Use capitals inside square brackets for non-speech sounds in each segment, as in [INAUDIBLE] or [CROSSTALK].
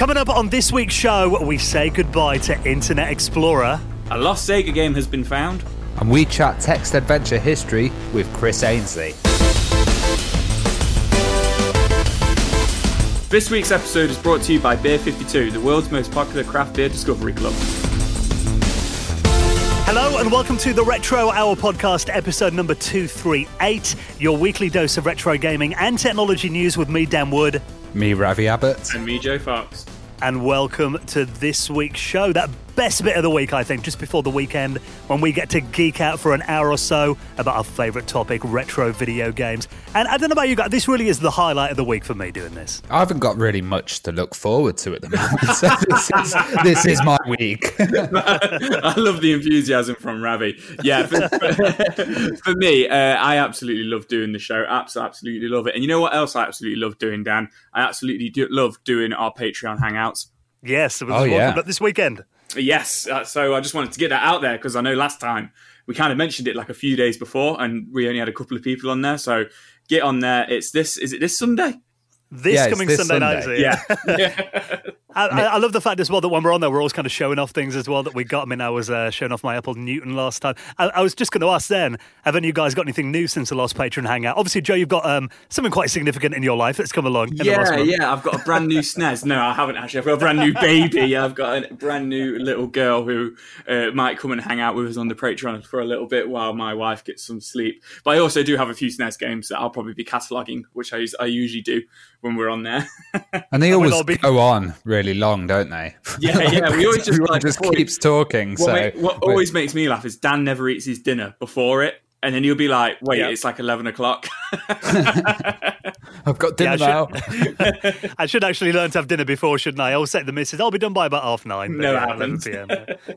Coming up on this week's show, we say goodbye to Internet Explorer. A lost Sega game has been found. And we chat text adventure history with Chris Ainsley. This week's episode is brought to you by Beer 52, the world's most popular craft beer discovery club. Hello and welcome to the Retro Hour podcast, episode number 238, your weekly dose of retro gaming and technology news with me, Dan Wood. Me, Ravi Abbott. And me, Joe Fox. And welcome to this week's show. That best bit of the week, I think, just before the weekend, when we get to geek out for an hour or so about our favourite topic, retro video games. And I don't know about you guys, this really is the highlight of the week for me doing this. I haven't got really much to look forward to at the moment. So this, is, this is my week. [LAUGHS] I love the enthusiasm from Ravi. Yeah, for, [LAUGHS] for me, uh, I absolutely love doing the show. Absolutely love it. And you know what else I absolutely love doing, Dan? I absolutely do love doing our Patreon hangouts. Yes, oh, yeah. but this weekend. Yes, uh, so I just wanted to get that out there because I know last time we kind of mentioned it like a few days before, and we only had a couple of people on there. So get on there. It's this. Is it this Sunday? This yeah, coming this Sunday, Sunday, night. Yeah. [LAUGHS] yeah. [LAUGHS] I, I, love the fact as well that when we're on there, we're always kind of showing off things as well that we got. I mean, I was uh, showing off my Apple Newton last time. I, I was just going to ask then, have any of you guys got anything new since the last Patreon hangout? Obviously, Joe, you've got um, something quite significant in your life that's come along. Yeah, yeah. I've got a brand new [LAUGHS] SNES. No, I haven't actually. I've got a brand new baby. [LAUGHS] I've got a brand new little girl who uh, might come and hang out with us on the Patreon for a little bit while my wife gets some sleep. But I also do have a few SNES games that I'll probably be cataloguing, which I, I usually do when we're on there. and they [LAUGHS] always be- go on really long, don't they? Yeah, yeah. We [LAUGHS] always just like just keeps talking. What, so make, what always makes me laugh is Dan never eats his dinner before it, and then you'll be like, "Wait, yep. it's like eleven o'clock." [LAUGHS] [LAUGHS] I've got dinner yeah, I now. [LAUGHS] I should actually learn to have dinner before, shouldn't I? I'll set the missus. I'll be done by about half nine. No, yeah, eleven PM.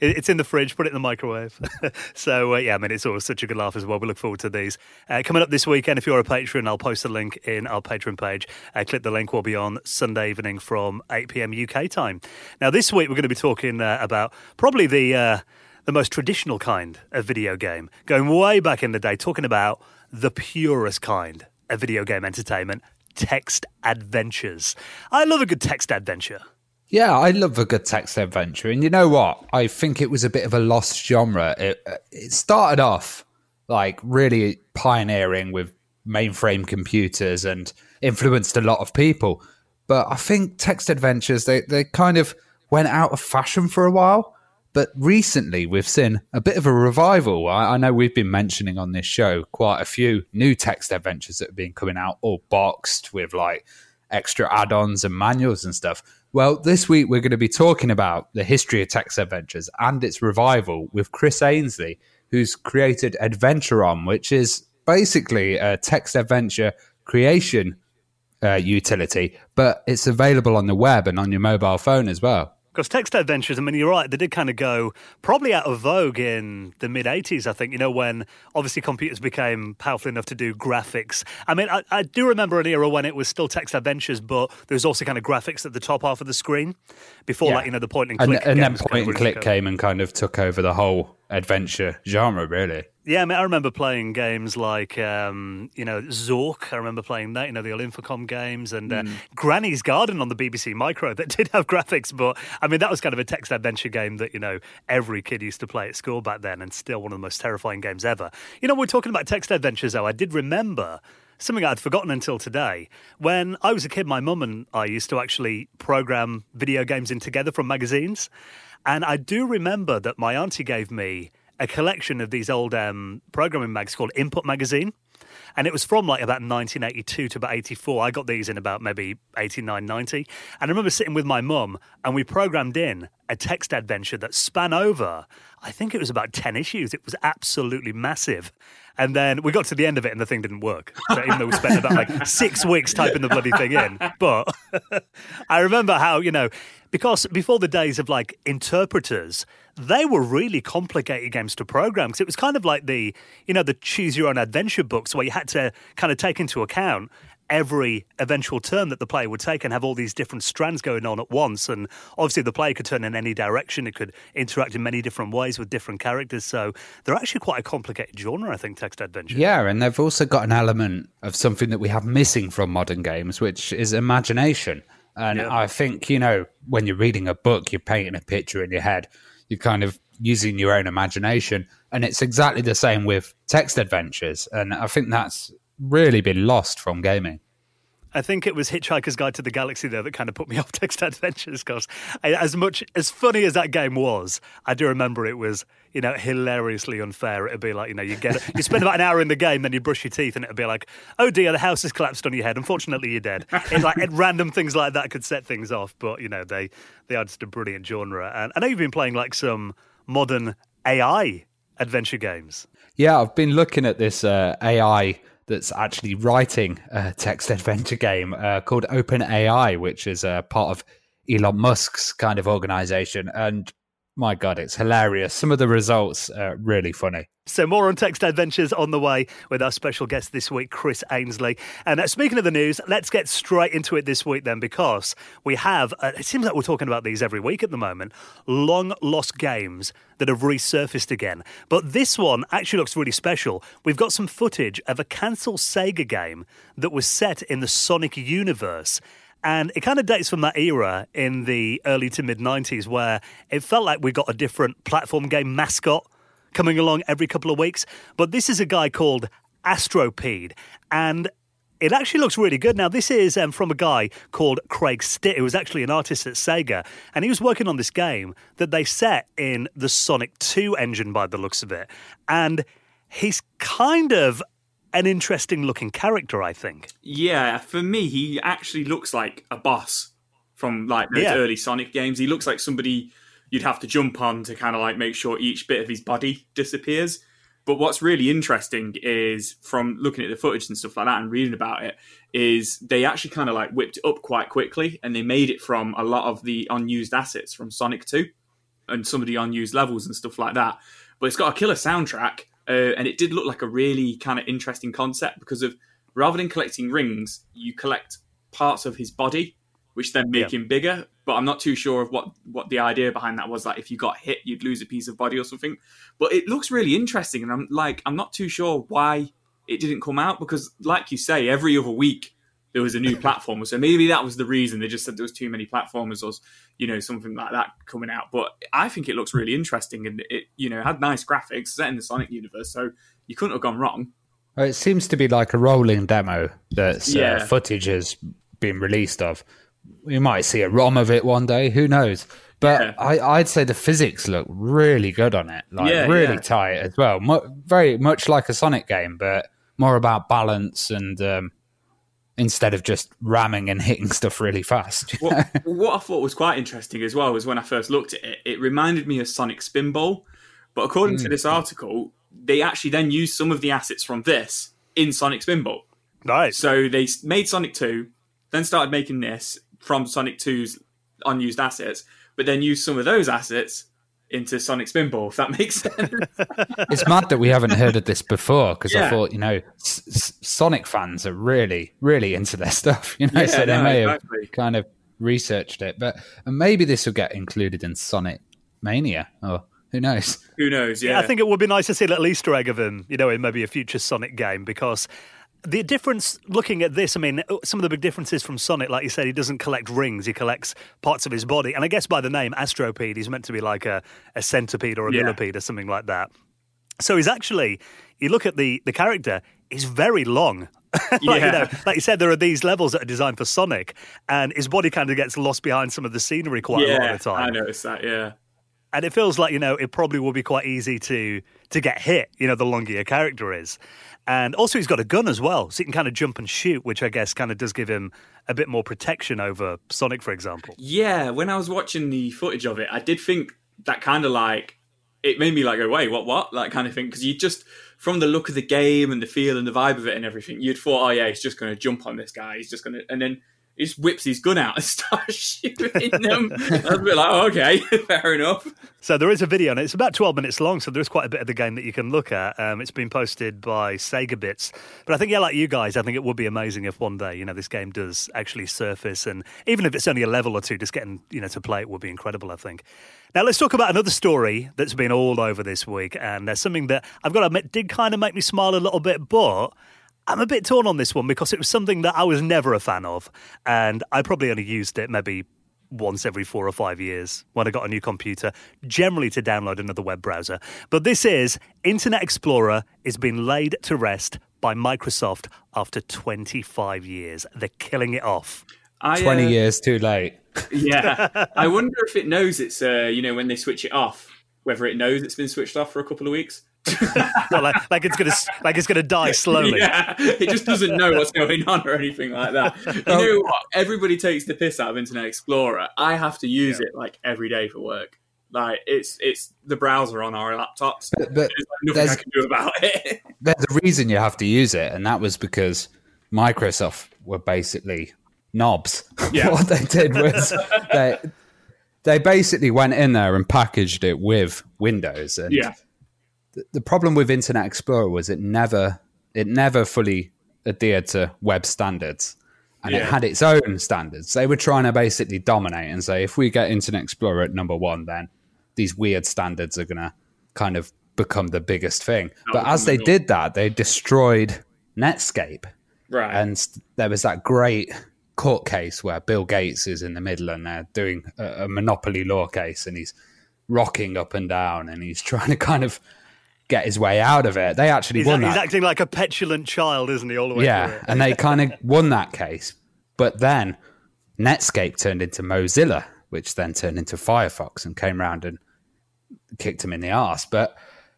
it's in the fridge. Put it in the microwave. [LAUGHS] so uh, yeah, I mean, it's always such a good laugh as well. We look forward to these uh, coming up this weekend. If you're a patron, I'll post a link in our Patreon page. Uh, click the link. We'll be on Sunday evening from eight PM UK time. Now, this week we're going to be talking uh, about probably the uh, the most traditional kind of video game, going way back in the day, talking about the purest kind of video game entertainment, text adventures. I love a good text adventure. Yeah, I love a good text adventure. And you know what? I think it was a bit of a lost genre. It, it started off like really pioneering with mainframe computers and influenced a lot of people. But I think text adventures, they, they kind of went out of fashion for a while. But recently, we've seen a bit of a revival. I, I, know we've been mentioning on this show quite a few new text adventures that have been coming out, all boxed with like extra add ons and manuals and stuff. Well, this week we're going to be talking about the history of text adventures and its revival with Chris Ainsley, who's created Adventuron, which is basically a text adventure creation uh, utility, but it's available on the web and on your mobile phone as well. Because text adventures, I mean, you're right, they did kind of go probably out of vogue in the mid 80s, I think, you know, when obviously computers became powerful enough to do graphics. I mean, I, I do remember an era when it was still text adventures, but there was also kind of graphics at the top half of the screen before, yeah. like, you know, the point and click. And, and then point and click came and kind of took over the whole adventure genre, really. Yeah, I mean, I remember playing games like, um, you know, Zork. I remember playing that, you know, the old Infocom games and uh, mm. Granny's Garden on the BBC Micro [LAUGHS] that did have graphics. But, I mean, that was kind of a text adventure game that, you know, every kid used to play at school back then and still one of the most terrifying games ever. You know, we're talking about text adventures, though. I did remember something I'd forgotten until today. When I was a kid, my mum and I used to actually program video games in together from magazines. And I do remember that my auntie gave me a collection of these old um, programming mags called Input Magazine. And it was from like about 1982 to about 84. I got these in about maybe 89, 90. And I remember sitting with my mum and we programmed in a text adventure that span over, I think it was about 10 issues. It was absolutely massive. And then we got to the end of it and the thing didn't work. So even though we spent about like [LAUGHS] six weeks typing the bloody thing in. But [LAUGHS] I remember how, you know, because before the days of like interpreters, they were really complicated games to program because it was kind of like the, you know, the choose your own adventure books where you had to kind of take into account every eventual turn that the player would take and have all these different strands going on at once. And obviously, the player could turn in any direction. It could interact in many different ways with different characters. So they're actually quite a complicated genre, I think, text adventure. Yeah, and they've also got an element of something that we have missing from modern games, which is imagination. And Yeah. I think, you know, when you're reading a book, you're painting a picture in your head. You're kind of using your own imagination. And it's exactly the same with text adventures. And I think that's really been lost from gaming. I think it was Hitchhiker's Guide to the Galaxy though that kind of put me [LAUGHS] off text adventures because as much as funny as that game was, I do remember it was you know hilariously unfair. It'd be like you know you get you spend about an hour in the game, then you brush your teeth, and it'd be like, oh dear, the house has collapsed on your head. Unfortunately, you're dead. It's like random things like that could set things off, but you know they they are just a brilliant genre. And I know you've been playing like some modern AI adventure games. Yeah, I've been looking at this uh, AI that's actually writing a text [LAUGHS] adventure game uh, called OpenAI, which is a part of Elon Musk's kind of organization. And my God, it's hilarious. Some of the results are really funny. So more on text adventures on the way with our special guest this week, Chris Ainsley. And uh, speaking of the news, let's get straight into it this week then, because we have. Uh, it seems like we're talking about these every week at the moment. Long lost games that have resurfaced again, but this one actually looks really special. We've got some footage of a cancelled Sega game that was set in the Sonic universe. And it kind of dates from that era in the early to mid 90s where it felt like we got a different platform game mascot coming along every couple of weeks. But this is a guy called Astropede, and it actually looks really good. Now, this is um, from a guy called Craig Stitt, who was actually an artist at Sega, and he was working on this game that they set in the Sonic 2 engine by the looks of it. And he's kind of an interesting looking character, I think. Yeah, for me, he actually looks like a boss from like those Yeah. early Sonic games. He looks like somebody you'd have to jump on to kind of like make sure each bit of his body disappears. But what's really interesting is from looking at the footage and stuff like that and reading about it, is they actually kind of like whipped it up quite quickly and they made it from a lot of the unused assets from Sonic 2 and some of the unused levels and stuff like that. But it's got a killer soundtrack, uh, and it did look like a really kind of interesting concept because of rather than collecting rings, you collect parts of his body, which then make Yeah. him bigger. But I'm not too sure of what what the idea behind that was. Like, if you got hit, you'd lose a piece of body or something. But it looks really interesting, and I'm like, I'm not too sure why it didn't come out because, like you say, every other week there was a new platformer. So maybe that was the reason they just said there was too many platformers, or you know something like that coming out. But I think it looks really interesting, and it you know had nice graphics set in the Sonic universe, so you couldn't have gone wrong. Well, It seems to be like a rolling demo that's Yeah. uh, footage has been released of. We might see a ROM of it one day. Who knows? But Yeah. I, I'd say the physics look really good on it. Like Yeah, really tight as well. Very much like a Sonic game, but more about balance and um, instead of just ramming and hitting stuff really fast. [LAUGHS] what, what I thought was quite interesting as well was when I first looked at it, it reminded me of Sonic Spinball. But according to mm. this article, they actually then used some of the assets from this in Sonic Spinball. Nice. So they made Sonic 2, then started making this from Sonic 2's unused assets, but then used some of those assets into Sonic Spinball, if that makes sense. [LAUGHS] it's mad that we haven't heard of this before because I thought, you know, S- S- Sonic fans are really, really into their [LAUGHS] stuff, you know, Yeah, so they no, may exactly. have kind of researched it. But and maybe this will get included in Sonic Mania, or who knows? Who knows? Yeah, Yeah, I think it would be nice to see a little Easter egg of him, you know, in maybe a future Sonic game because the difference looking at this, I mean, uh, some of the big differences from Sonic, like you said, he doesn't collect rings, he collects parts of his body. And I guess by the name Astropede, he's meant to be like a, a centipede or a Yeah. millipede or something like that. So he's actually, you look at the, the character, he's very long. [LAUGHS] like, you Yeah. know, like you said, there are these levels that are designed for Sonic, and his body kind of gets lost behind some of the scenery quite a lot of the time I noticed that. Yeah, and it feels like you know it probably will be quite easy to to get hit you know the longer your character is and also he's got a gun as well so he can kind of jump and shoot which i guess kind of does give him a bit more protection over sonic for example yeah. When I was watching the footage of it, I did think that kind of like it made me like go, wait, what, what, that kind of thing. Because you just from the look of the game and the feel and the vibe of it and everything, you'd thought, oh yeah, he's just going to jump on this guy. He's just going to, and then he just whips his gun out and [LAUGHS] starts shooting them. I was a bit like, oh, okay, [LAUGHS] fair enough. so there is a video and it's about 12 minutes long so there's quite a bit of the game that you can look at. Um, it's been posted by sega bits. But i think yeah like you guys i think it would be amazing if one day you know this game does actually surface. And even if it's only a level or two just getting you know to play it would be incredible i think. Now let's talk about another story that's been all over this week. And there's something that i've got to admit did kind of make me smile a little bit but I'm a bit torn on this one because it was something that I was never a fan of, and I probably only used it maybe once every four or five years when I got a new computer, generally to download another web browser. But this is Internet Explorer is being laid to rest by Microsoft after 25 years. They're killing it off. I, 20 uh, years too late. yeah. [LAUGHS] I wonder if it knows it's, uh, you know, when they switch it off, whether it knows it's been switched off for a couple of weeks. [LAUGHS] like, like, it's gonna like it's gonna die slowly. Yeah, it just doesn't know what's going on or anything like that. You oh. know what? Everybody takes the piss out of Internet Explorer. I have to use yeah. it like every day for work. Like it's it's the browser on our laptops. But, but there's nothing I can do about it. [LAUGHS] There's a reason you have to use it, and that was because Microsoft were basically knobs. [LAUGHS] Yeah. what they did was they they basically went in there and packaged it with Windows and. Yeah the problem with Internet Explorer was it never it never fully adhered to web standards and yeah. it had its own standards. They were trying to basically dominate and say if we get Internet Explorer at number one, then these weird standards are going to kind of become the biggest thing. That but as they did that, they destroyed Netscape. Right. And there was that great court case where Bill Gates is in the middle and they're doing a, a monopoly law case and he's rocking up and down and he's [LAUGHS] trying to kind of get his way out of it. They actually he's, won He's that. acting like a petulant child, isn't he? All the way. Yeah, and they kind of won that case. But then Netscape turned into Mozilla, which then turned into Firefox and came around and kicked him in the ass. But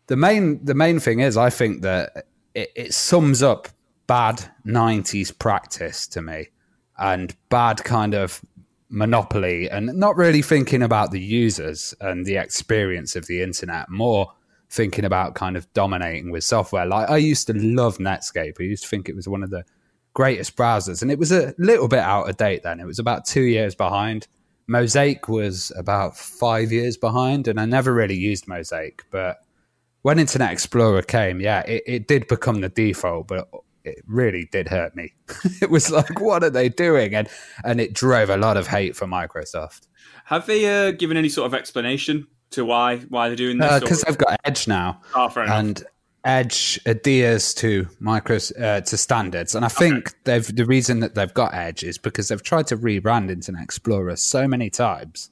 the main the main thing is, I think that it, it sums up bad '90s practice to me and bad kind of monopoly and not really thinking about the users and the experience of the internet more thinking about kind of dominating with software. Like I used to love Netscape. I used to think it was one of the greatest browsers, and it was a little bit out of date then. It was about two years behind. Mosaic was about five years behind, and I never really used Mosaic. But when Internet Explorer came, yeah, it, it did become the default, but it really did hurt me. [LAUGHS] it was like, what are they doing? And and it drove a lot of hate for Microsoft. Have they uh, given any sort of explanation to why why they're doing this? Because uh, they've got Edge now, oh, and Edge adheres to micro uh, to standards, and I think okay. they've the reason that they've got Edge is because they've tried to rebrand Internet Explorer so many times,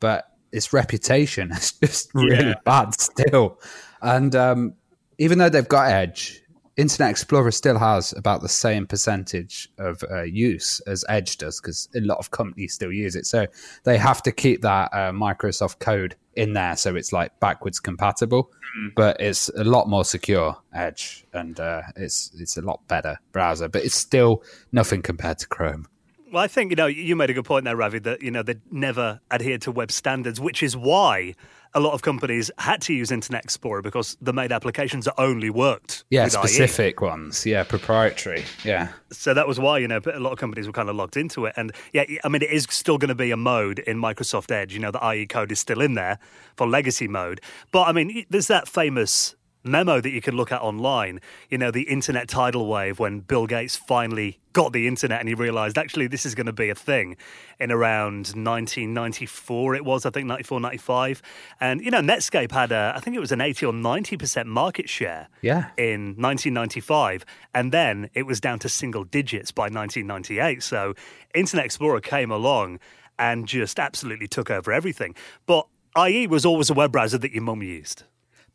but its reputation [LAUGHS] is just really yeah. bad still. And um, even though they've got Edge, Internet Explorer still has about the same percentage of uh, use as Edge does because a lot of companies still use it. So they have to keep that uh, Microsoft code in there so it's like backwards compatible, mm. but it's a lot more secure Edge and uh, it's it's a lot better browser, but it's still nothing compared to Chrome. Well, I think you know you made a good point there, Ravi. That you know they never adhered to web standards, which is why a lot of companies had to use Internet Explorer because the made applications that only worked. Yeah, specific IE. ones. Yeah, proprietary. Yeah. So that was why you know a lot of companies were kind of locked into it, and yeah, I mean it is still going to be a mode in Microsoft Edge. You know, the IE code is still in there for legacy mode, but I mean there's that famous memo that you can look at online. You know, the internet tidal wave when Bill Gates finally got the internet and he realized actually this is going to be a thing in around 1994 it was I think 94 95 and you know Netscape had a I think it was an 80 or 90% market share yeah. in 1995 and then it was down to single digits by 1998 so Internet Explorer came along and just absolutely took over everything. But IE was always a web browser that your mum used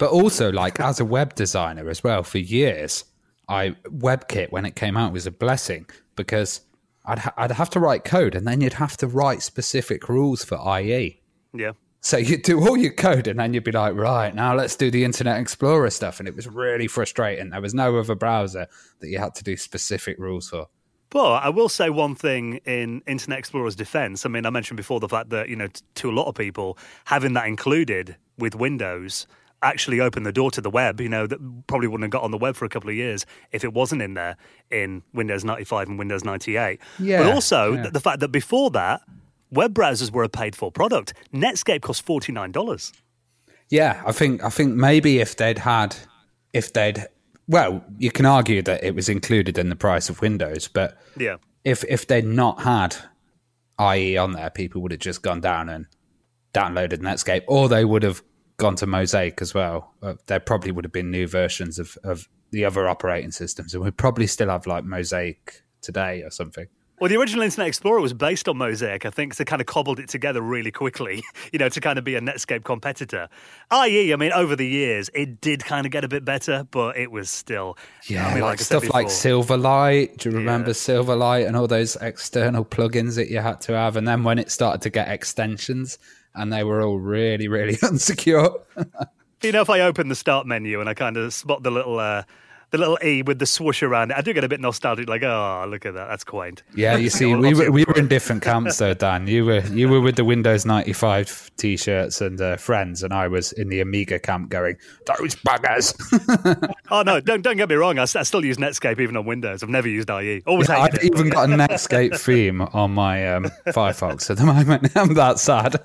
but also, like as a web designer as well, for years, I WebKit when it came out was a blessing because I'd ha- I'd have to write code and then you'd have to write specific rules for IE. Yeah. So you'd do all your code and then you'd be like, right, now let's do the Internet Explorer stuff. And it was really frustrating. There was no other browser that you had to do specific rules for. But I will say one thing in Internet Explorer's defense. I mean, I mentioned before the fact that, you know, to a lot of people, having that included with Windows – actually opened the door to the web. You know, that probably wouldn't have got on the web for a couple of years if it wasn't in there in Windows 95 and Windows 98. Yeah, but also yeah. the fact that before that, web browsers were a paid for product. Netscape cost $49. Yeah, I think I think maybe if they'd had if they'd well, you can argue that it was included in the price of Windows, but yeah. if if they'd not had IE on there, people would have just gone down and downloaded Netscape, or they would have gone to Mosaic as well, uh, there probably would have been new versions of, of the other operating systems, and we'd probably still have like Mosaic today or something. Well, the original Internet Explorer was based on Mosaic, I think, so they kind of cobbled it together really quickly, [LAUGHS] you know, to kind of be a Netscape competitor. IE, I mean, over the years, it did kind of get a bit better, but it was still. Yeah, I mean, like, like stuff like Silverlight. Do you remember Yeah. Silverlight and all those external plugins that you had to have? And then when it started to get extensions, and they were all really, really [LAUGHS] unsecure. You know, if I open the start menu and I kind of spot the little. Uh, the little E with the swoosh around it, I do get a bit nostalgic, like, oh, look at that, that's quaint. Yeah, you see, [LAUGHS] we were we were in different camps though, Dan. You were you were with the Windows ninety five t-shirts and uh, friends, and I was in the Amiga camp, going those buggers. [LAUGHS] Oh no, don't don't get me wrong. I still use Netscape even on Windows. I've never used IE. Always I've it. even got a Netscape theme on my um, Firefox at the moment. I'm that sad.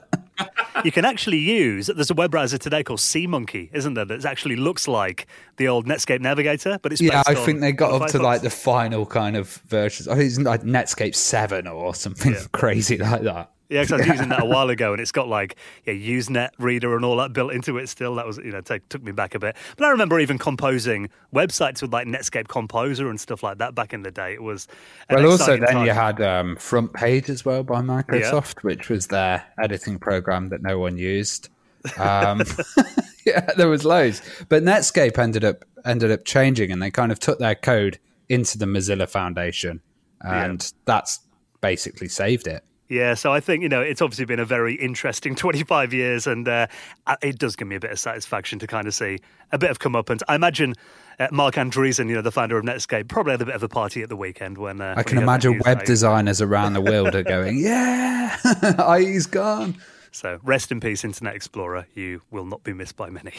You can actually use. There's a web browser today called SeaMonkey, isn't there? That actually looks like the old Netscape Navigator, but it's Yeah, I think they got up to like the final kind of versions. I think it's like Netscape seven or something [LAUGHS] crazy like that. Yeah, because I was using that a [LAUGHS] while ago, and it's got like yeah, Usenet reader and all that built into it. Still, that was you know take, took me back a bit. But I remember even composing websites with like Netscape Composer and stuff like that back in the day. It was Well, also then time. you had um, Front Page as well by Microsoft, which was their editing program that no one used. [LAUGHS] Um, [LAUGHS] yeah, there was loads, but Netscape ended up ended up changing, and they kind of took their code into the Mozilla Foundation, and that's basically saved it. Yeah, so I think you know it's obviously been a very interesting [LAUGHS] 25 years, and uh, it does give me a bit of satisfaction to kind of see a bit of comeuppance. I imagine uh, Marc Andreessen, you know, the founder of Netscape, probably had a bit of a party at the weekend when uh, I can imagine web designers around the world are going, [LAUGHS] "Yeah, [LAUGHS] IE's gone." So rest in peace, Internet Explorer. You will not be missed by many. [LAUGHS]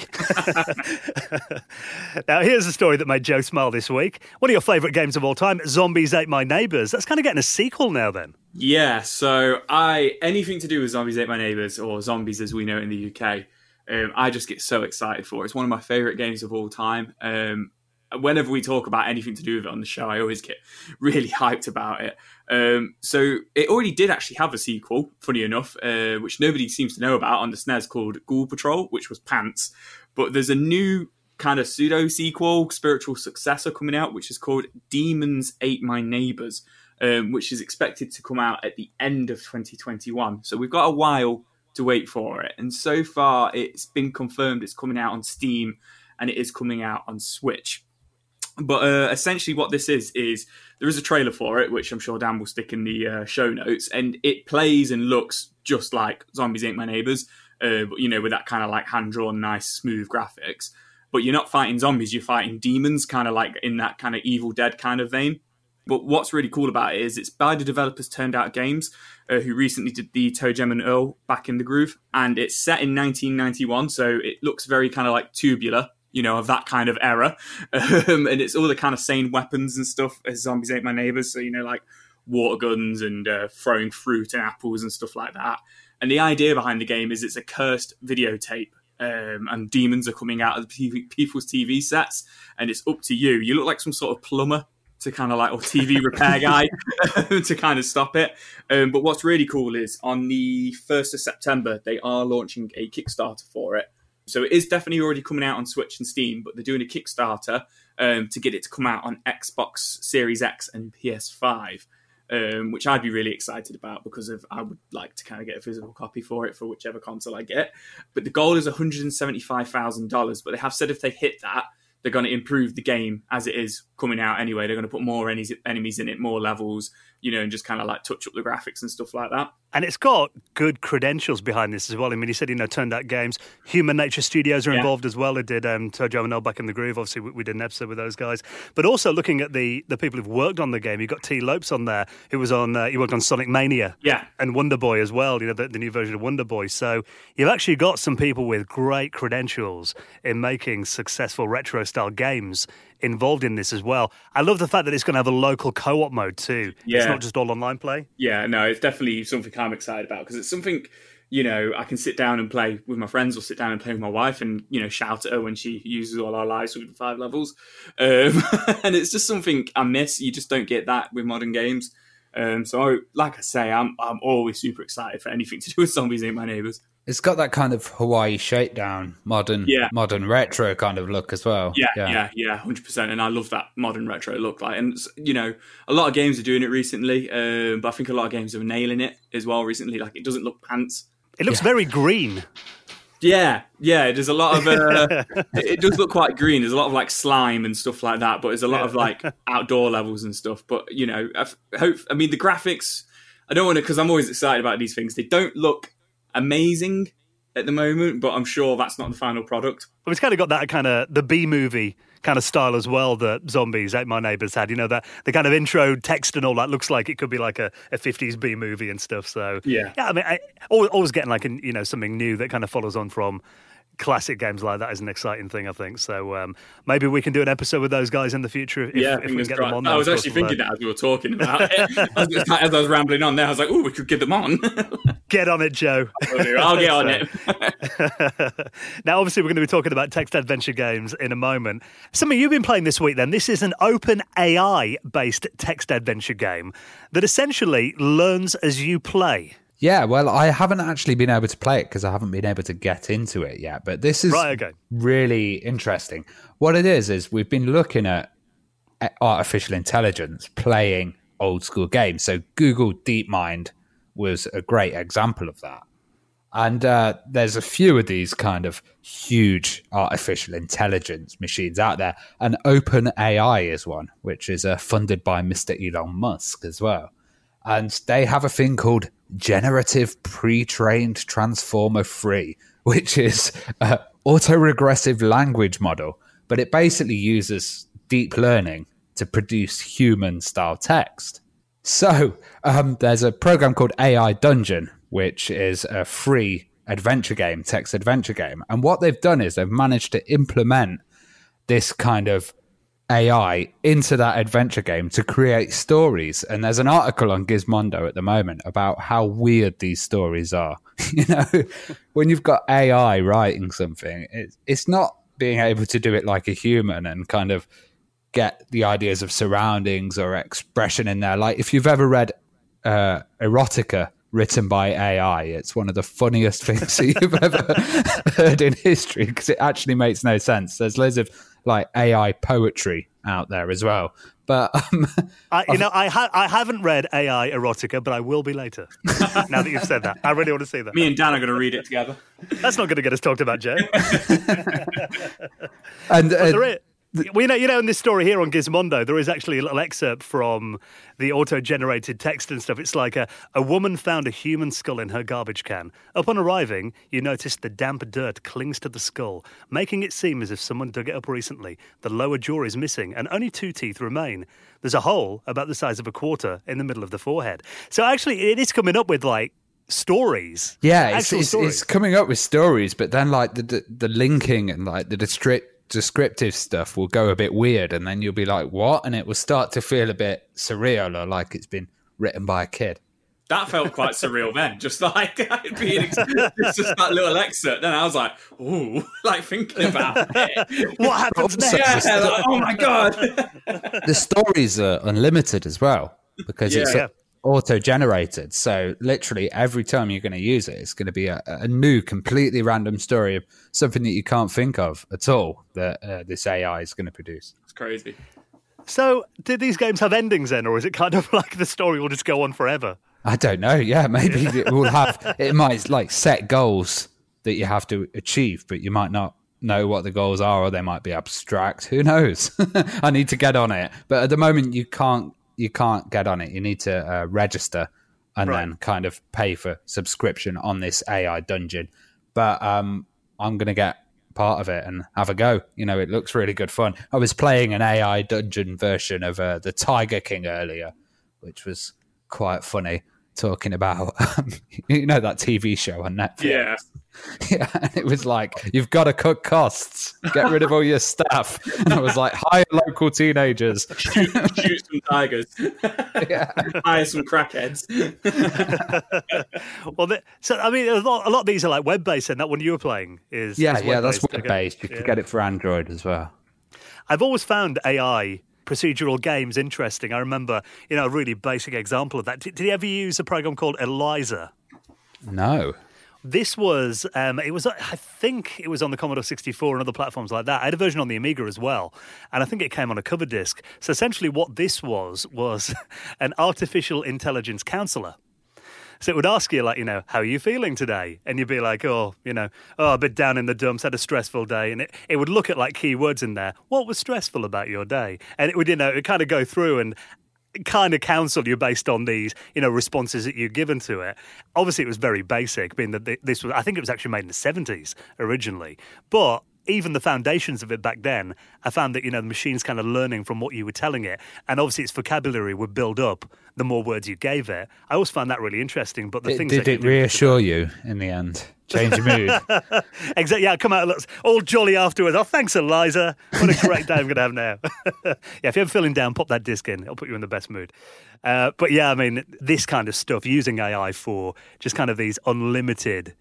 now, here's a story that made Joe smile this week. One of your favourite games of all time, Zombies Ate My Neighbours. That's kind of getting a sequel now. Then, Yeah, so I anything to do with zombies ate my neighbors or zombies as we know it in the UK, um, I just get so excited for. It's one of my favorite games of all time. Um, whenever we talk about anything to do with it on the show, I always get really [LAUGHS] hyped about it. Um, so it already did actually have a sequel, funny enough, uh, which nobody seems to know about on the SNES called Ghoul Patrol, which was pants. But there's a new kind of pseudo sequel, spiritual successor coming out, which is called Demons Ate My Neighbors um, which is expected to come out at the end of 2021. So we've got a while to wait for it. And so far, it's been confirmed it's coming out on Steam and it is coming out on Switch. But uh, essentially, what this is is there is a trailer for it, which I'm sure Dan will stick in the uh, show notes, and it plays and looks just like Zombies Ate My Neighbors, uh, you know, with that kind of like hand drawn, nice, smooth graphics. But you're not fighting zombies; you're fighting demons, kind of like in that kind of Evil Dead kind of vein. But what's really cool about it is it's by the developers Turned Out Games, uh, who recently did the ToeJam and Earl Back in the Groove, and it's set in 1991, so it looks very kind of like tubular, you know, of that kind of era, [LAUGHS] um, and it's all the kind of same weapons and stuff as Zombies Ate My Neighbors, so you know, like water guns and uh, throwing fruit and apples and stuff like that. And the idea behind the game is it's a cursed videotape um, and demons are coming out of people's TV sets, and it's up to you. You look like some sort of plumber to kind of like, or TV [LAUGHS] repair guy [LAUGHS] to kind of stop it. Um, but what's really cool is on the 1st of September, they are launching a Kickstarter for it. So it is definitely already coming out on Switch and Steam, but they're doing a Kickstarter um, to get it to come out on Xbox Series X and PS5. Um, which I'd be really excited about because of I would like to kind of get a physical copy for it for whichever console I get. But the goal is one hundred and seventy five thousand dollars. But they have said if they hit that, they're going to improve the game as it is coming out anyway. They're going to put more enemies in it, more levels, you know, and just kind of like touch up the graphics and stuff like that. and it's got good credentials behind this as well. I mean, he said, you know, Turned Out Games, Human Nature Studios are Yeah. involved as well. They did um, Tojo and back in the groove. Obviously, we, we did an episode with those guys. But also looking at the the people who've worked on the game, you've got Tee Lopes on there, who was on, uh, he worked on Sonic Mania. Yeah. and Wonder Boy as well, you know, the, the new version of Wonder Boy. So you've actually got some people with great credentials in making successful retro style games involved in this as well. I love the fact that it's going to have a local co op mode too. Yeah. It's not just all online play. Yeah, no, it's definitely something I'm excited about because it's something you know I can sit down and play with my friends or sit down and play with my wife and you know shout at her when she uses all our lives with the five levels, um, [LAUGHS] and it's just something I miss. You just don't get that with modern games. Um, so, like I say, I'm I'm always super excited for anything [LAUGHS] to do with zombies ate my neighbors. It's got that kind of Hawaii shakedown, modern, Yeah. modern retro kind of look as well. Yeah, yeah, yeah, hundred percent. And I love that modern retro look. Like, and you know, a lot of games are doing it recently, um, but I think a lot of games are nailing it as well recently. Like, it doesn't look pants. It looks very green. Yeah, yeah. There's a lot of. Uh, [LAUGHS] it does look quite green. There's a lot of like slime and stuff like that, but there's a lot of like [LAUGHS] outdoor levels and stuff. But you know, I hope. I mean, the graphics. I don't want to because I'm always excited about these things. They don't look amazing at the moment, but I'm sure that's not the final product. But it's kind of got that kind of the B movie kind of style as well that Zombies Ate My Neighbors had. You know, that the kind of intro text and all that looks like it could be like a, a 50s B movie and stuff. So, Yeah. Yeah, I mean, I, always, always getting like, a, you know, something new that kind of follows on from classic games like that is an exciting thing, I think. So um, maybe we can do an episode with those guys in the future if, yeah, if we can get crossed. them on. I was actually thinking that as we were talking about it. [LAUGHS] as, as I was rambling on there, I was like, "Oh, we could get them on." [LAUGHS] Get on it, Joe. [LAUGHS] I'll get on it. now, obviously, we're going to be talking about text adventure games in a moment. Something you've been playing this week, then. This is an open AI based text adventure game that essentially learns as you play. Yeah, well, I haven't actually been able to play it because I haven't been able to get into it yet. But this is Right, okay. really interesting. What it is is we've been looking at artificial intelligence playing old school games. So Google DeepMind was a great example of that. And uh, there's a few of these kind of huge artificial intelligence machines out there. And OpenAI is one, which is uh, funded by Mr. Elon Musk as well. And they have a thing called Generative Pre Trained Transformer Free, which is an autoregressive language model. But it basically uses deep learning to produce human style text. So um, there's a program called AI Dungeon, which is a free adventure game, text adventure game. And what they've done is they've managed to implement this kind of AI into that adventure game to create stories. And there's an article on Gizmodo at the moment about how weird these stories are. [LAUGHS] you know, [LAUGHS] when you've got AI writing something, it's, it's not being able to do it like a human and kind of get the ideas of surroundings or expression in there. Like if you've ever read uh, erotica written by AI, it's one of the funniest [LAUGHS] things that you've ever heard in history because it actually makes no sense. There's loads of like AI poetry out there as well. But um, [LAUGHS] I, you know, I, ha- I haven't read AI erotica, but I will be later. [LAUGHS] now that you've said that, I really want to see that. Me and Dan are going to read it together. That's not going to get us talked about, Joe. [LAUGHS] and uh, there is. Well, you know, you know, in this story here on Gizmodo, there is actually a little excerpt from the auto-generated text and stuff. It's like a, a woman found a human skull in her garbage can. Upon arriving, you notice the damp dirt clings to the skull, making it seem as if someone dug it up recently. The lower jaw is missing, and only two teeth remain. There's a hole about the size of a quarter in the middle of the forehead. So actually, it is coming up with like stories. yeah, it's, it's, stories. it's coming up with stories, but then like the the, the linking and like the descript, descriptive stuff will go a bit weird, and then you'll be like, "What?" and it will start to feel a bit surreal or like it's been written by a kid. That felt quite surreal then, just [LAUGHS] like [LAUGHS] being ex- it's just that little excerpt. Then I was like, "Ooh," [LAUGHS] like thinking about it. what happens next? Yeah, like, oh my god! the stories are unlimited as well because it's Yeah. Auto generated. So literally every time you're going to use it, it's going to be a, a new, completely random story of something that you can't think of at all that uh, this AI is going to produce. It's crazy. So, did these games have endings then, or is it kind of [LAUGHS] like the story will just go on forever? I don't know. Yeah, maybe it will have. [LAUGHS] It might like set goals that you have to achieve, but you might not know what the goals are, or they might be abstract. Who knows? [LAUGHS] I need to get on it, but at the moment you can't. You can't get on it. You need to uh, register and Right. then kind of pay for subscription on this AI dungeon. But um, I'm going to get part of it and have a go. You know, it looks really good fun. I was playing an AI dungeon version of uh, the Tiger King earlier, which was quite funny. Talking about, um, [LAUGHS] you know, that TV show on Netflix. Yeah, [LAUGHS] Yeah, and it was like, you've got to cut costs, get rid of all your staff. [LAUGHS] And I was like, hire local teenagers. shoot, shoot some tigers, Yeah. hire some crackheads. well, the, so I mean, a lot, a lot of these are like web based, and that one you were playing is Yeah, is yeah, that's web-based. web based. You Yeah. could get it for Android as well. I've always found AI procedural games interesting. I remember, you know, a really basic example of that. Did, did you ever use a program called Eliza? No. This was, um, it was, I think it was on the Commodore 64 and other platforms like that. I had a version on the Amiga as well, and I think it came on a cover disc. So essentially, what this was was [LAUGHS] an artificial intelligence counselor. So it would ask you, like, you know, how are you feeling today? And you'd be like, oh, you know, oh, a bit down in the dumps, had a stressful day. And it, it would look at like keywords in there. What was stressful about your day? And it would, you know, it kind of go through and kind of counsel you based on these, you know, responses that you've given to it. Obviously, it was very basic, being that this was, I think it was actually made in the 70s originally. But even the foundations of it back then, I found that, you know, the machine's kind of learning from what you were telling it. And obviously, its vocabulary would build up the more words you gave it. I always found that really interesting. But the it, things did it reassure you in the end? Change your mood. [LAUGHS] exactly. Yeah, come out looks all jolly afterwards. Oh, thanks, Eliza. What a great day I'm going to have now. [LAUGHS] yeah, if you're ever feeling down, pop that disc in. It'll put you in the best mood. Uh, but yeah, I mean, this kind of stuff, using AI for just kind of these unlimited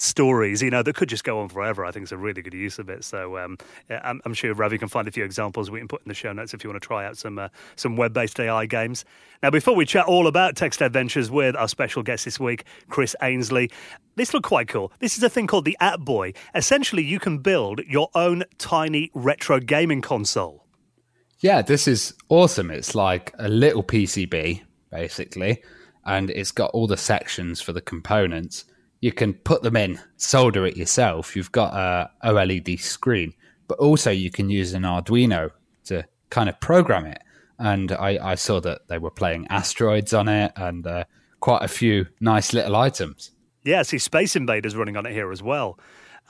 stories, you know, that could just go on forever. I think it's a really good use of it. So um, I'm, I'm, sure Ravi can find a few examples we can put in the show notes if you want to try out some uh, some web-based AI games. Now, before we chat all about text adventures with our special guest this week, Chris Ainsley, this looked quite cool. This is a thing called the AtBoy. Essentially, you can build your own tiny retro gaming console. Yeah, this is awesome. It's like a little PCB, basically, and it's got all the sections for the components you can put them in, solder it yourself. You've got a OLED screen, but also you can use an Arduino to kind of program it. And I, I saw that they were playing asteroids on it and uh, quite a few nice little items. Yeah, see Space Invaders running on it here as well.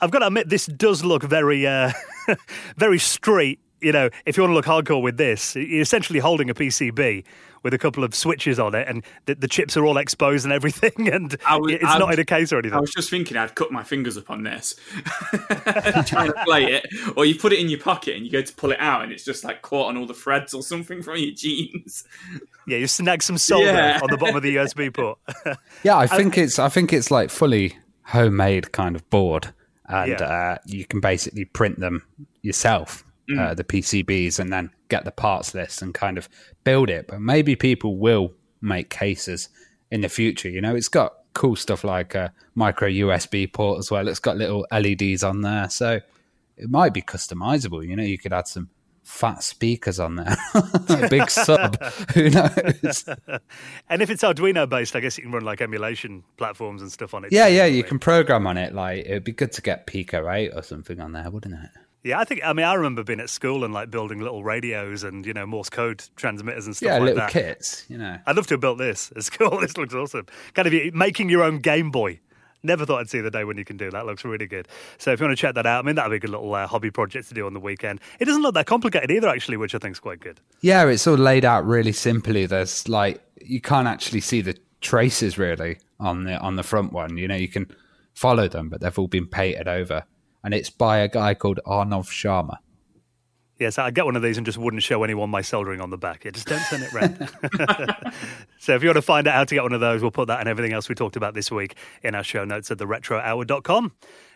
I've got to admit, this does look very, uh, [LAUGHS] very straight you know, if you want to look hardcore with this, you're essentially holding a PCB with a couple of switches on it, and the, the chips are all exposed and everything, [LAUGHS] and was, it's not in a case or anything. I was just thinking I'd cut my fingers up on this, [LAUGHS] trying to play it, or you put it in your pocket and you go to pull it out, and it's just like caught on all the threads or something from your jeans. Yeah, you snag some solder yeah. on the bottom of the USB port. [LAUGHS] yeah, I think it's I think it's like fully homemade kind of board, and yeah. uh, you can basically print them yourself mm. uh, the PCBs and then get the parts list and kind of build it. But maybe people will make cases in the future. You know, it's got cool stuff like a micro USB port as well. It's got little LEDs on there, so it might be customizable. You know, you could add some fat speakers on there, [LAUGHS] a big sub. [LAUGHS] Who knows? [LAUGHS] and if it's Arduino based, I guess you can run like emulation platforms and stuff on it. Yeah, too, yeah, you can program on it. Like it'd be good to get Pico 8 or something on there, wouldn't it? Yeah, I think. I mean, I remember being at school and like building little radios and you know Morse code transmitters and stuff like that. yeah, like little that. kits. You know, I'd love to have built this at [LAUGHS] school. this looks awesome. Kind of making your own Game Boy. Never thought I'd see the day when you can do that. Looks really good. So if you want to check that out, I mean that'd be a good little uh, hobby project to do on the weekend. It doesn't look that complicated either, actually, which I think is quite good. Yeah, it's all laid out really simply. There's like you can't actually see the traces really on the on the front one. You know, you can follow them, but they've all been painted over, and it's by a guy called Arnav Sharma. Yes, I'd get one of these and just wouldn't show anyone my soldering on the back. Yeah, just don't turn it red. [LAUGHS] so if you want to find out how to get one of those, we'll put that and everything else we talked about this week in our show notes at theretrohour.com.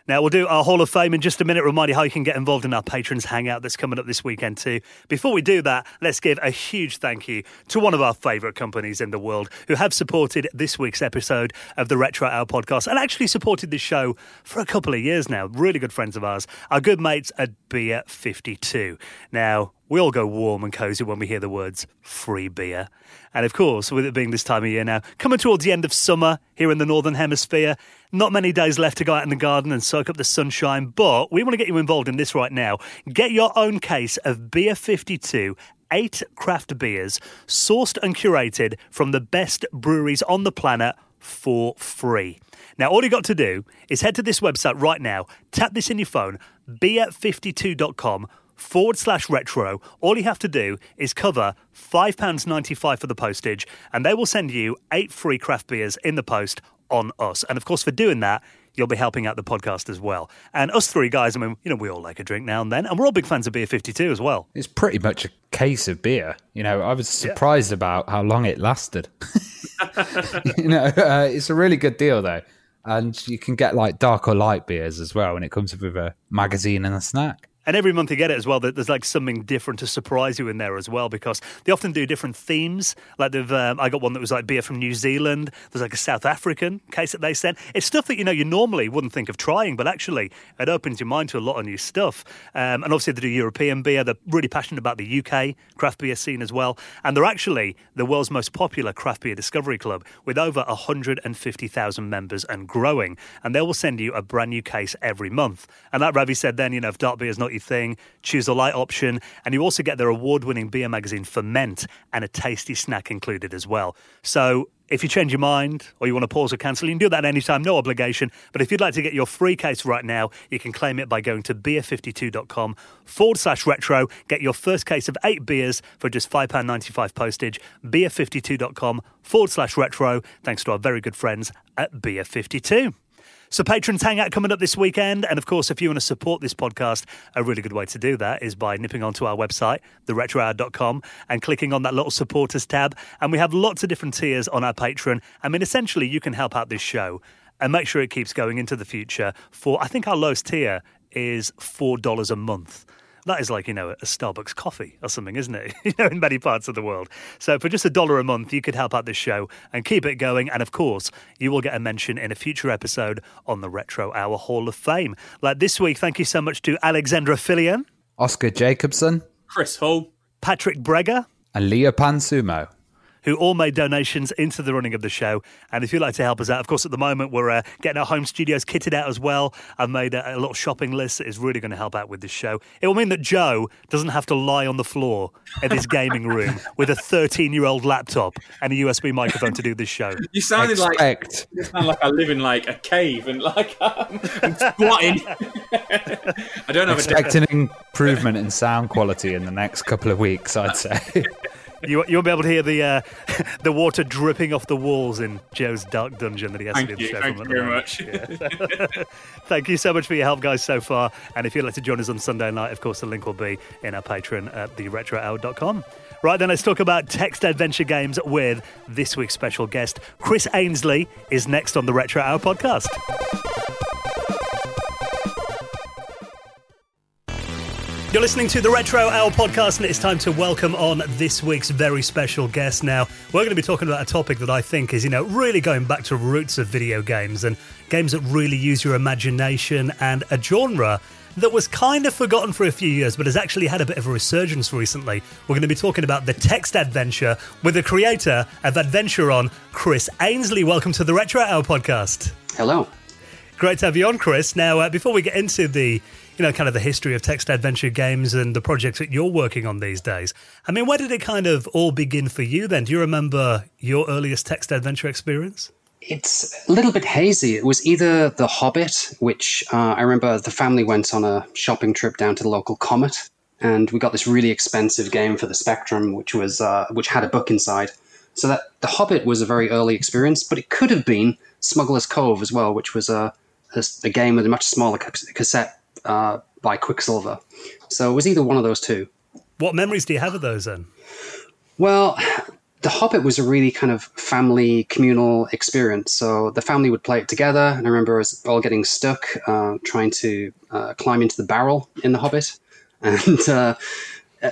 Now, we'll do our Hall of Fame in just a minute, remind you how you can get involved in our patrons hangout that's coming up this weekend, too. Before we do that, let's give a huge thank you to one of our favourite companies in the world who have supported this week's episode of the Retro Hour podcast and actually supported this show for a couple of years now. Really good friends of ours, our good mates at Beer 52. Now, we all go warm and cozy when we hear the words free beer. And of course, with it being this time of year now, coming towards the end of summer here in the Northern Hemisphere, not many days left to go out in the garden and soak up the sunshine, but we want to get you involved in this right now. Get your own case of Beer 52 eight craft beers sourced and curated from the best breweries on the planet for free. Now, all you got to do is head to this website right now, tap this in your phone, beer52.com forward slash retro. All you have to do is cover £5.95 for the postage, and they will send you eight free craft beers in the post on us. And of course, for doing that, you'll be helping out the podcast as well. And us three guys, I mean, you know, we all like a drink now and then, and we're all big fans of Beer 52 as well. It's pretty much a case of beer. You know, I was surprised yeah. about how long it lasted. [LAUGHS] you know, uh, it's a really good deal though. And you can get like dark or light beers as well, and it comes with a magazine and a snack. And every month you get it as well. That There's like something different to surprise you in there as well because they often do different themes. Like they've, um, I got one that was like beer from New Zealand. There's like a South African case that they sent. It's stuff that you know you normally wouldn't think of trying, but actually it opens your mind to a lot of new stuff. Um, and obviously they do European beer. They're really passionate about the UK craft beer scene as well. And they're actually the world's most popular craft beer discovery club with over 150,000 members and growing. And they will send you a brand new case every month. And like Ravi said, then you know if dark beer is not thing, choose a light option. And you also get their award winning beer magazine Ferment and a tasty snack included as well. So if you change your mind or you want to pause or cancel, you can do that anytime, no obligation. But if you'd like to get your free case right now, you can claim it by going to beer52.com forward slash retro. Get your first case of eight beers for just £5.95 postage. Beer52.com forward slash retro. Thanks to our very good friends at Beer52. So, Patrons Hangout coming up this weekend. And of course, if you want to support this podcast, a really good way to do that is by nipping onto our website, theretrohour.com, and clicking on that little supporters tab. And we have lots of different tiers on our Patreon. I mean, essentially, you can help out this show and make sure it keeps going into the future for, I think our lowest tier is $4 a month. That is like, you know, a Starbucks coffee or something, isn't it? [LAUGHS] you know, in many parts of the world. So for just a dollar a month, you could help out this show and keep it going. And of course, you will get a mention in a future episode on the Retro Hour Hall of Fame. Like this week, thank you so much to Alexandre Filion, Oscar Jacobsson, Chris Hull, Patrick Bregger, and Leapan Sumo who all made donations into the running of the show. And if you'd like to help us out, of course, at the moment we're uh, getting our home studios kitted out as well. I've made a, a little shopping list that is really going to help out with this show. It will mean that Joe doesn't have to lie on the floor in his gaming room [LAUGHS] with a 13 year old laptop and a USB microphone to do this show. You sounded Expect. like you sound like I live in like a cave and like I'm, [LAUGHS] I'm squatting. [LAUGHS] I don't have Expect an improvement in sound quality in the next couple of weeks, I'd say. You, you'll be able to hear the uh, [LAUGHS] the water dripping off the walls in Joe's dark dungeon that he has Thank to do the you, show thank from you very moment. Yeah. [LAUGHS] Thank you so much for your help, guys, so far. And if you'd like to join us on Sunday night, of course, the link will be in our Patreon at theretrohour.com. Right then, let's talk about text adventure games with this week's special guest. Chris Ainsley is next on the Retro Hour podcast. You're listening to the Retro Hour podcast, and it's time to welcome on this week's very special guest. Now, we're going to be talking about a topic that I think is, you know, really going back to roots of video games and games that really use your imagination and a genre that was kind of forgotten for a few years, but has actually had a bit of a resurgence recently. We're going to be talking about the text adventure with the creator of Adventuron, Chris Ainsley. Welcome to the Retro Hour podcast. Hello. Great to have you on, Chris. Now, uh, before we get into the you know, kind of the history of text adventure games and the projects that you're working on these days. I mean, where did it kind of all begin for you then? Do you remember your earliest text adventure experience? It's a little bit hazy. It was either The Hobbit, which uh, I remember the family went on a shopping trip down to the local Comet, and we got this really expensive game for the Spectrum, which was uh, which had a book inside. So that The Hobbit was a very early experience, but it could have been Smuggler's Cove as well, which was a, a, a game with a much smaller cassette uh, by Quicksilver. So it was either one of those two. What memories do you have of those then? Well, The Hobbit was a really kind of family communal experience. So the family would play it together, and I remember us all getting stuck uh, trying to uh, climb into the barrel in The Hobbit. [LAUGHS] And uh,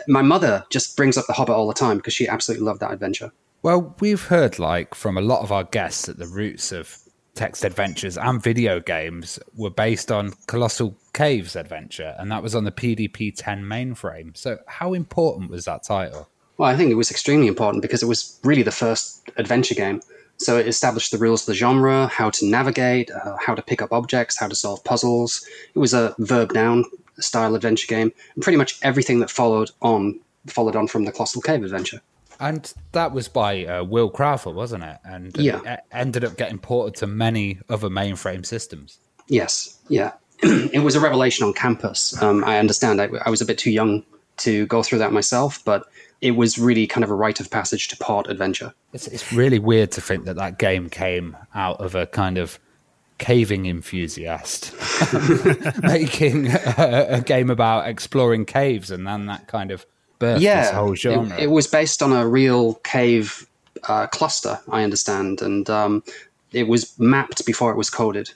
my mother just brings up The Hobbit all the time because she absolutely loved that adventure. Well, we've heard like from a lot of our guests that the roots of text adventures and video games were based on Colossal Caves Adventure, and that was on the PDP 10 mainframe. So, how important was that title? Well, I think it was extremely important because it was really the first adventure game. So, it established the rules of the genre, how to navigate, uh, how to pick up objects, how to solve puzzles. It was a verb noun style adventure game, and pretty much everything that followed on followed on from the Colossal Cave Adventure. And that was by uh, Will Crowther, wasn't it? And yeah. it ended up getting ported to many other mainframe systems. Yes, yeah. [CLEARS THROAT] it was a revelation on campus. Um, I understand. I, I, was a bit too young to go through that myself, but it was really kind of a rite of passage to port adventure. It's, it's really weird to think that that game came out of a kind of caving enthusiast [LAUGHS] [LAUGHS] making a, a game about exploring caves, and then that kind of yeah, this whole genre. It, it, was based on a real cave uh, cluster, I understand, and um, it was mapped before it was coded.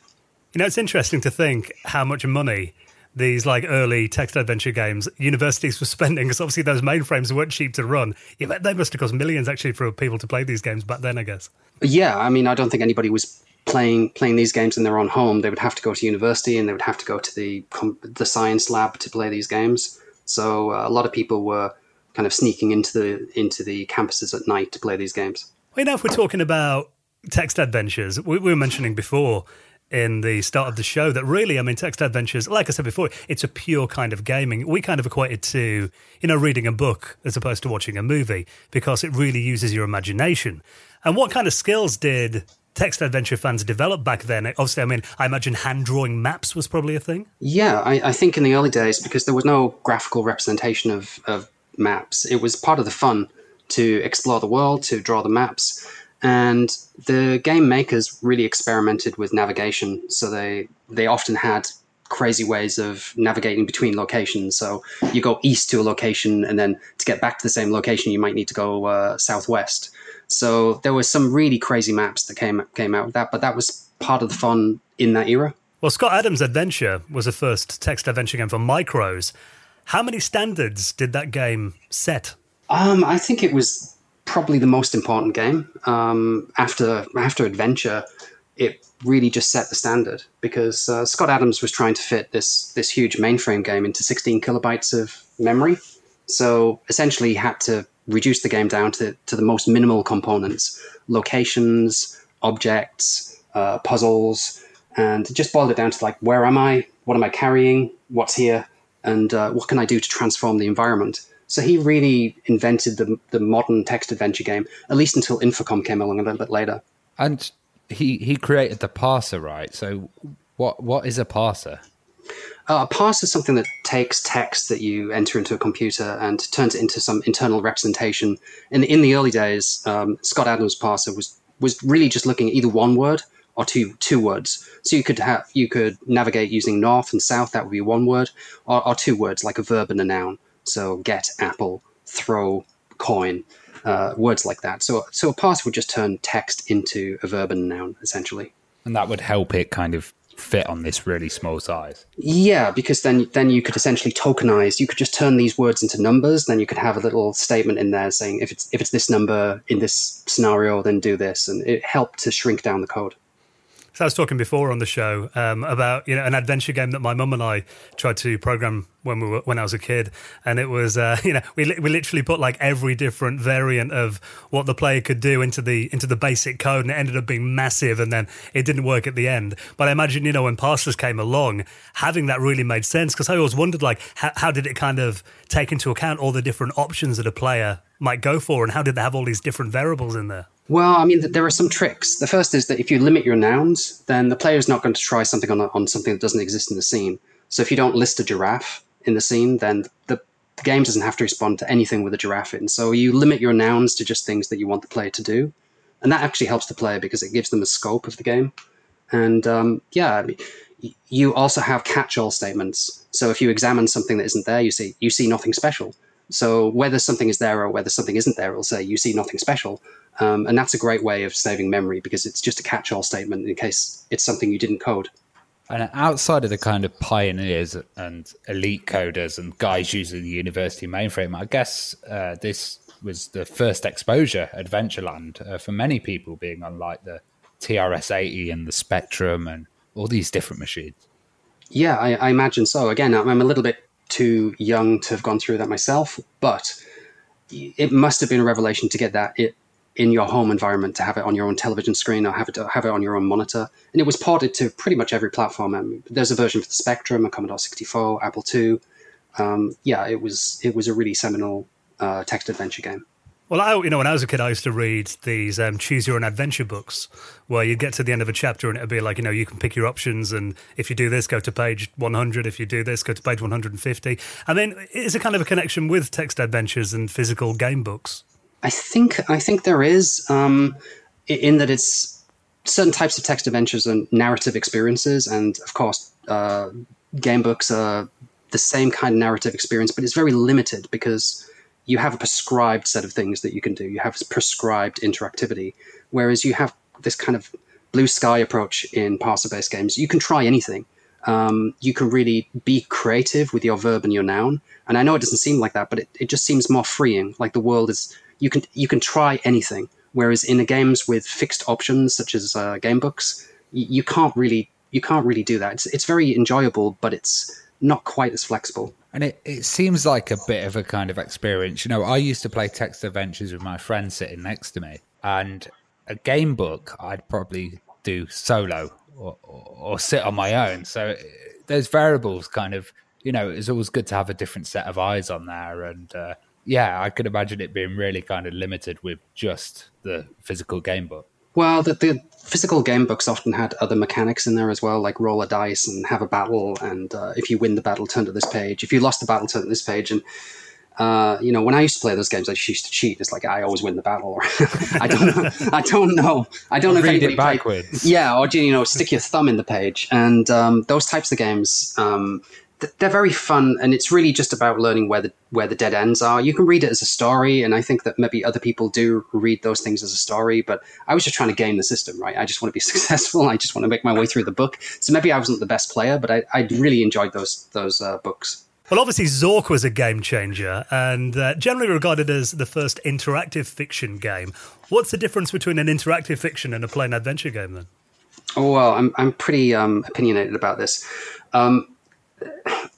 You know, it's interesting to think how much money these like early text adventure games universities were [LAUGHS] spending because obviously those mainframes weren't cheap to run. Yeah, they must have cost millions actually for people to play these games back then, I guess. Yeah, I mean, I don't think anybody was playing playing these games in their own home. They would have to go to university and they would have to go to the the science lab to play these games. So uh, a lot of people were kind of sneaking into the into the campuses at night to play these games. Well, know, if we're talking about text adventures, we, we were mentioning before in the start of the show that really, I mean, text adventures, like I said before, it's a pure kind of gaming. We kind of equate it to, you know, reading a book as opposed to watching a movie because it really uses your imagination. And what kind of skills did text adventure fans developed back then? Obviously, I mean, I imagine hand drawing maps was probably a thing. Yeah, I, I, think in the early days, because there was no graphical representation of, of maps, it was part of the fun to explore the world, to draw the maps. And the game makers really experimented with navigation. So they, they often had crazy ways of navigating between locations. So you go east to a location, and then to get back to the same location, you might need to go uh, southwest. So there was some really crazy maps that came came out with that, but that was part of the fun in that era. Well, Scott Adams' Adventure was the first text adventure game for micros. How many standards did that game set? Um, I think it was probably the most important game. Um, after after Adventure, it really just set the standard because uh, Scott Adams was trying to fit this this huge mainframe game into 16 kilobytes of memory. So essentially, he had to reduce the game down to, to the most minimal components locations, objects, uh, puzzles, and just boil it down to like, where am I? What am I carrying? What's here? And uh, what can I do to transform the environment? So he really invented the, the modern text adventure game, at least until Infocom came along a little bit later. And he, he created the parser, right? So what what is a parser? Uh, a parser is something that takes text that you enter into a computer and turns it into some internal representation. In in the early days, um, Scott Adams' parser was was really just looking at either one word or two two words. So you could have you could navigate using north and south. That would be one word, or, or two words like a verb and a noun. So get apple, throw coin, uh, words like that. So so a parser would just turn text into a verb and a noun essentially. And that would help it kind of fit on this really small size. Yeah, because then then you could essentially tokenize. You could just turn these words into numbers. Then you could have a little statement in there saying if it's if it's this number in this scenario, then do this, and it helped to shrink down the code. So I was talking before on the show um, about you know an adventure game that my mum and I tried to program when we were when I was a kid, and it was uh, [LAUGHS] you know we we literally put like every different variant of what the player could do into the into the basic code, and it ended up being massive, and then it didn't work at the end. But I imagine you know when parsers came along, having that really made sense because I always wondered like how, how did it kind of take into account all the different options that a player might go for, and how did they have all these different variables in there? Well, I mean, there are some tricks. The first is that if you limit your nouns, then the player is not going to try something on, on something that doesn't exist in the scene. So if you don't list a giraffe in the scene, then the, game doesn't have to respond to anything with a giraffe in. So you limit your nouns to just things that you want the player to do. And that actually helps the player because it gives them a scope of the game. And um, yeah, you also have catch-all statements. So if you examine something that isn't there, you see you see nothing special. So whether something is there or whether something isn't there, it'll say you see nothing special. Um, and that's a great way of saving memory because it's just a catch all statement in case it's something you didn't code. And outside of the kind of pioneers and elite coders and guys using the university mainframe, I guess uh, this was the first exposure Adventureland uh, for many people, being on like the TRS 80 and the Spectrum and all these different machines. Yeah, I, I imagine so. Again, I'm a little bit too young to have gone through that myself, but it must have been a revelation to get that it in your home environment to have it on your own television screen or have it have it on your own monitor. And it was ported to pretty much every platform. I mean, there's a version for the Spectrum, a Commodore 64, Apple II. Um, yeah, it was it was a really seminal uh, text adventure game. Well, I, you know, when I was a kid, I used to read these um, choose your own adventure books where you'd get to the end of a chapter and it'd be like, you know, you can pick your options. And if you do this, go to page 100. If you do this, go to page 150. I mean, is it kind of a connection with text adventures and physical game books? I think I think there is um, in that it's certain types of text adventures and narrative experiences, and of course, uh, game books are the same kind of narrative experience, but it's very limited because you have a prescribed set of things that you can do. You have prescribed interactivity, whereas you have this kind of blue sky approach in parser-based games. You can try anything. um, you can really be creative with your verb and your noun. And I know it doesn't seem like that, but it, it just seems more freeing. Like the world is, you can you can try anything. Whereas in the games with fixed options, such as uh, game books, you, you can't really you can't really do that. It's it's very enjoyable, but it's not quite as flexible. And it, it seems like a bit of a kind of experience. You know, I used to play text adventures with my friend sitting next to me, and a game book I'd probably do solo or, or, or sit on my own. So there's variables kind of, you know, it's always good to have a different set of eyes on there. And uh, yeah, I could imagine it being really kind of limited with just the physical game book. Well, the, the physical game books often had other mechanics in there as well, like roll a dice and have a battle. And uh, if you win the battle, turn to this page. If you lost the battle, turn to this page. And uh, you know, when I used to play those games, I used to cheat. It's like I always win the battle, or [LAUGHS] I don't know, I don't know, I don't know Read if it backwards. Played, yeah, or you know, stick your thumb in the page, and um, those types of games. Um, they're very fun, and it's really just about learning where the where the dead ends are. You can read it as a story, and I think that maybe other people do read those things as a story. But I was just trying to game the system, right? I just want to be [LAUGHS] successful. I just want to make my way through the book. So maybe I wasn't the best player, but I, I really enjoyed those those uh, books. Well, obviously, Zork was a game changer and uh, generally regarded as the first interactive fiction game. What's the difference between an interactive fiction and a plain adventure game then? Oh, well, I'm, I'm pretty um, opinionated about this. Um,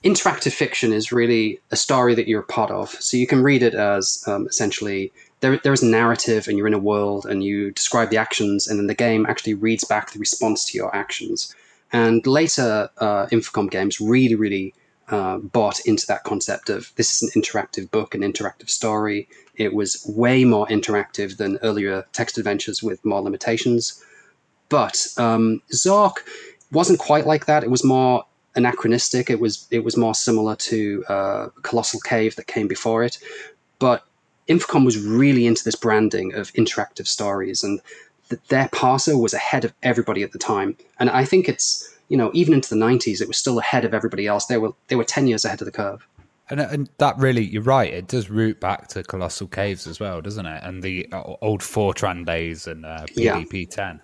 interactive fiction is really a story that you're a part of. So you can read it as um, essentially there, there's a narrative and you're in a world and you describe the actions, and then the game actually reads back the response to your actions. And later uh, Infocom games really, really uh, bought into that concept of this is an interactive book, an interactive story. It was way more interactive than earlier text adventures with more limitations. But um, Zork wasn't quite like that. It was more anachronistic. It was it was more similar to uh, Colossal Cave that came before it. But Infocom was really into this branding of interactive stories, and th- their parser was ahead of everybody at the time. And I think it's you know, even into the '90s, it was still ahead of everybody else. They were they were ten years ahead of the curve. And, and that really, you're right. It does root back to Colossal Caves as well, doesn't it? And the uh, old Fortran days and uh, PDP ten.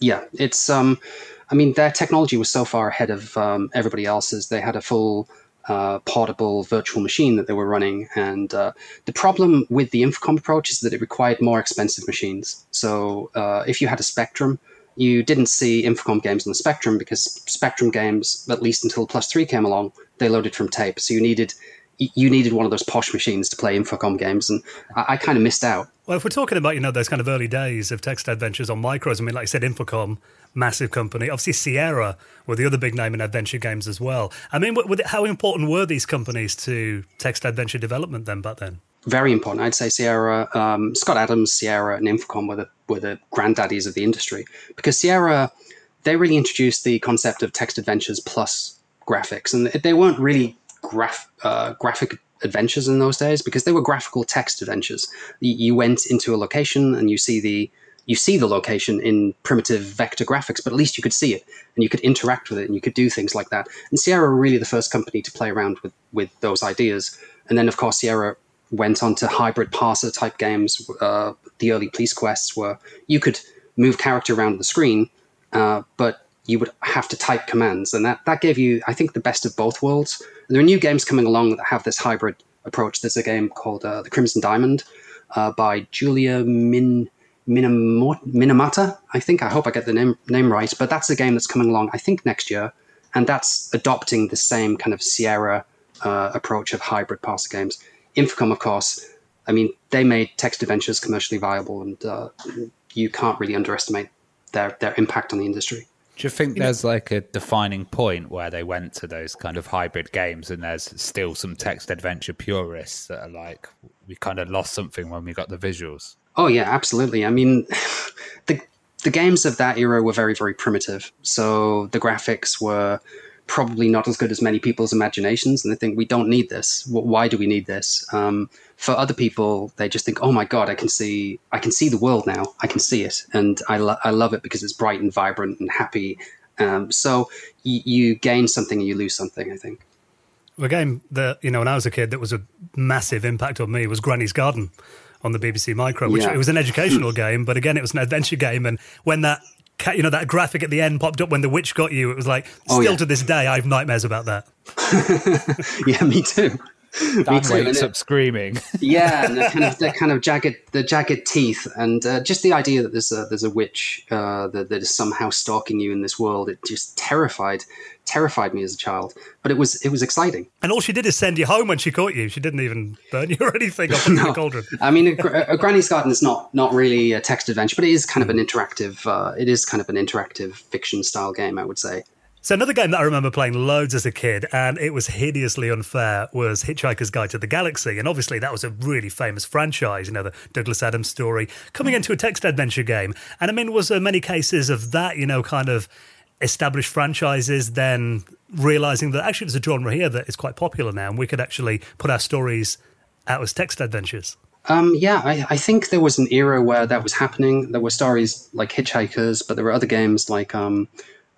Yeah, it's um, I mean, their technology was so far ahead of um, everybody else's. They had a full uh, portable virtual machine that they were running. And uh, the problem with the Infocom approach is that it required more expensive machines. So uh, if you had a Spectrum, you didn't see Infocom games on the Spectrum because Spectrum games, at least until Plus Three came along, they loaded from tape. So you needed you needed one of those posh machines to play Infocom games, and I, I kind of missed out. Well, if we're talking about you know those kind of early days of text adventures on micros, I mean, like I said, Infocom, massive company. Obviously, Sierra were the other big name in adventure games as well. I mean, it, how important were these companies to text adventure development then back then? Very important. I'd say Sierra, um, Scott Adams, Sierra, and Infocom were the were the granddaddies of the industry because Sierra they really introduced the concept of text adventures plus graphics, and they weren't really graph uh, graphic adventures in those days because they were graphical text adventures. You went into a location and you see the you see the location in primitive vector graphics, but at least you could see it and you could interact with it and you could do things like that. And Sierra were really the first company to play around with with those ideas. And then of course Sierra went on to hybrid parser type games, uh, the early police quests, where you could move character around the screen, uh, but you would have to type commands, and that that gave you, I think, the best of both worlds. And There are new games coming along that have this hybrid approach. There's a game called uh, The Crimson Diamond uh, by Julia Min. Minamata, I think. I hope I get the name, name right. But that's a game that's coming along, I think, next year. And that's adopting the same kind of Sierra uh, approach of hybrid parser games. Infocom, of course, I mean, they made text adventures commercially viable, and uh, you can't really underestimate their their impact on the industry. Do you think there's like a defining point where they went to those kind of hybrid games, and there's still some text adventure purists that are like, we kind of lost something when we got the visuals? Oh yeah, absolutely. I mean, [SIGHS] the the games of that era were very very primitive, so the graphics were probably not as good as many people's imaginations, and they think we don't need this. Why do we need this? Um, for other people, they just think, oh my god, I can see, I can see the world now. I can see it, and I, lo- I love it because it's bright and vibrant and happy. Um, so y- you gain something and you lose something. I think. The game that you know when I was a kid that was a massive impact on me was Granny's Garden on the BBC Micro, which Yeah. it was an educational [LAUGHS] game, but again it was an adventure game. And when that you know that graphic at the end popped up when the witch got you. It was like Oh, still yeah. to this day I have nightmares about that. [LAUGHS] yeah, me too. Dan too, wakes up screaming. [LAUGHS] yeah, and the kind of the [LAUGHS] kind of jagged the jagged teeth, and uh, just the idea that there's a there's a witch uh, that, that is somehow stalking you in this world. It just terrified terrified me as a child, but it was it was exciting. And all she did is send you home when she caught you. She didn't even burn [LAUGHS] you or anything put you in a cauldron. I mean, a, a Granny's Garden is not not really a text adventure, but it is kind of an interactive. Uh, it is kind of an interactive fiction style game, I would say. So another game that I remember playing loads as a kid, and it was hideously unfair, was Hitchhiker's Guide to the Galaxy. And obviously that was a really famous franchise, you know, the Douglas Adams story, coming into a text adventure game. And I mean, was there many cases of that, you know, kind of established franchises then realizing that actually there's a genre here that is quite popular now, and we could actually put our stories out as text adventures. Um, yeah, I, I think there was an era where that was happening. There were stories like Hitchhikers, but there were other games like um,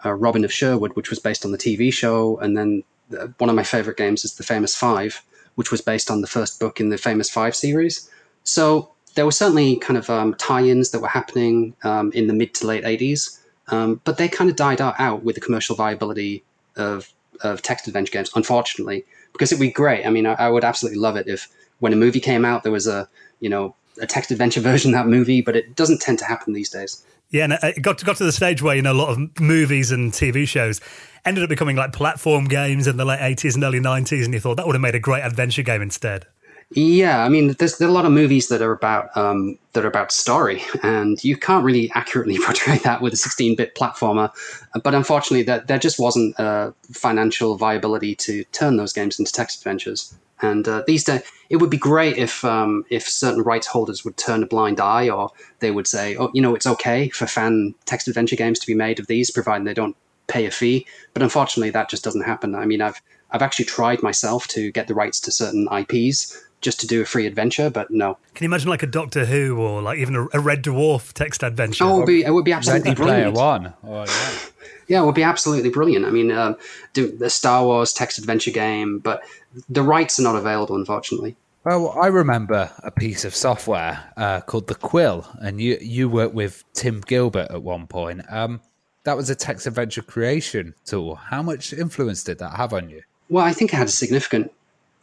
uh, Robin of Sherwood, which was based on the TV show, and then uh, one of my favorite games is The Famous Five, which was based on the first book in the Famous Five series. So there were certainly kind of um, tie-ins that were happening um, in the mid to late '80s, um, but they kind of died out, with the commercial viability of of text adventure games, unfortunately, because it'd be great. I mean, I, I would absolutely love it if when a movie came out, there was a you know a text adventure [LAUGHS] version of that movie, but it doesn't tend to happen these days. Yeah, and it got to, got to the stage where you know a lot of movies and TV shows ended up becoming like platform games in the late eighties and early nineties, and you thought that would have made a great adventure game instead. Yeah, I mean, there's, there are a lot of movies that are about um, that are about story, and you can't really accurately [LAUGHS] portray that with a 16-bit platformer. But unfortunately, that there just wasn't financial viability to turn those games into text adventures. And uh, these days, it would be great if um, if certain rights holders would turn a blind eye, or they would say, "Oh, you know, it's okay for fan text adventure games to be made of these, provided they don't pay a fee." But unfortunately, that just doesn't happen. I mean, I've I've actually tried myself to get the rights to certain IPs just to do a free adventure, but no. Can you imagine like a Doctor Who or like even a, a Red Dwarf text adventure? Oh, it would be, it would be absolutely Ready Player brilliant. One. Oh, yeah. Yeah, it would be absolutely brilliant. I mean, um, do the Star Wars text adventure game, but the rights are not available, unfortunately. Well, I remember a piece of software uh, called the Quill, and you you worked with Tim Gilbert at one point. Um, that was a text adventure creation tool. How much influence did that have on you? Well, I think it had a significant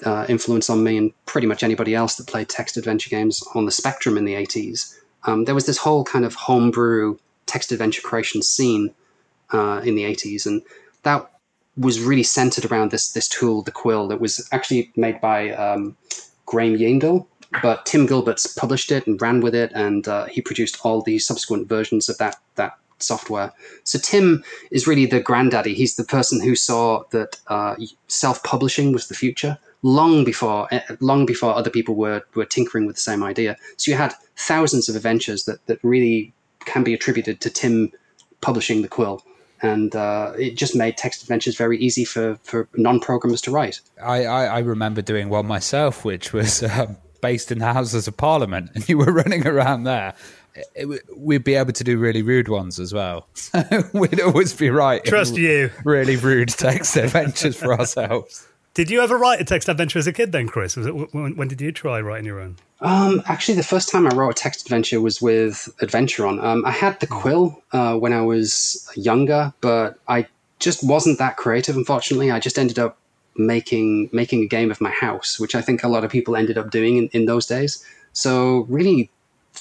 uh, influence on me and pretty much anybody else that played text adventure games on the spectrum in the 80s. Um, there was this whole kind of homebrew text adventure creation scene uh, in the 80s, and that was really centered around this this tool, the Quill, that was actually made by um, Graeme Yeandle, but Tim Gilberts published it and ran with it, and uh, he produced all the subsequent versions of that that software. So Tim is really the granddaddy. He's the person who saw that uh, self-publishing was the future long before eh, long before other people were were tinkering with the same idea. So you had thousands of adventures that that really can be attributed to Tim publishing the Quill. And uh, it just made text adventures very easy for, for non-programmers to write. I, I, I remember doing one myself, which was um, [LAUGHS] based in the Houses of Parliament, and you were [LAUGHS] running around there. It, it, we'd be able to do really rude ones as well. [LAUGHS] we'd always be right. Trust you. Really rude text adventures for ourselves. Did you ever write a text adventure as a kid then, Chris? Was it when, when did you try writing your own? Um, actually, the first time I wrote a text adventure was with Adventuron. Um, I had the quill uh, when I was younger, but I just wasn't that creative. Unfortunately, I just ended up making making a game of my house, which I think a lot of people ended up doing in, in those days. So, really,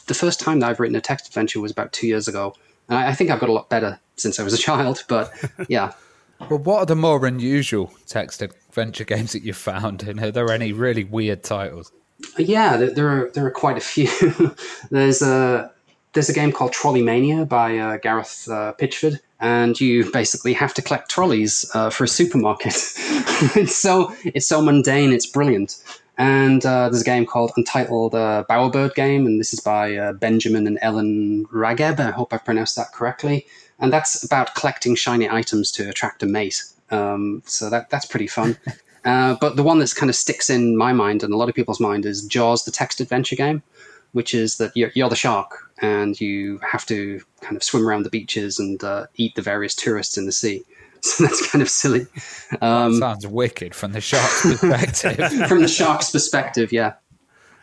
the first time that I've written a text adventure was about two years ago, and I, I think I've got a lot better since I was a [LAUGHS] child. But yeah. Well, what are the more unusual text adventure games that you've found? And are there any really weird titles? Yeah, there, are there are quite a few. [LAUGHS] there's a there's a game called Trolley Mania by uh, Gareth uh, Pitchford, and you basically have to collect trolleys uh, for a supermarket. [LAUGHS] it's so it's so mundane, it's brilliant. And uh, there's a game called Untitled uh, Bowerbird Game, and this is by uh, Benjamin and Ellen Rageb. I hope I pronounced that correctly. And that's about collecting shiny items to attract a mate. Um, so that that's pretty fun. [LAUGHS] Uh, but the one that's kind of sticks in my mind and a lot of people's mind is Jaws, the text adventure game, which is that you're, you're the shark and you have to kind of swim around the beaches and uh, eat the various tourists in the sea. [LAUGHS] So that's kind of silly. Um, Sounds wicked from the shark's perspective. [LAUGHS] from the shark's perspective, yeah.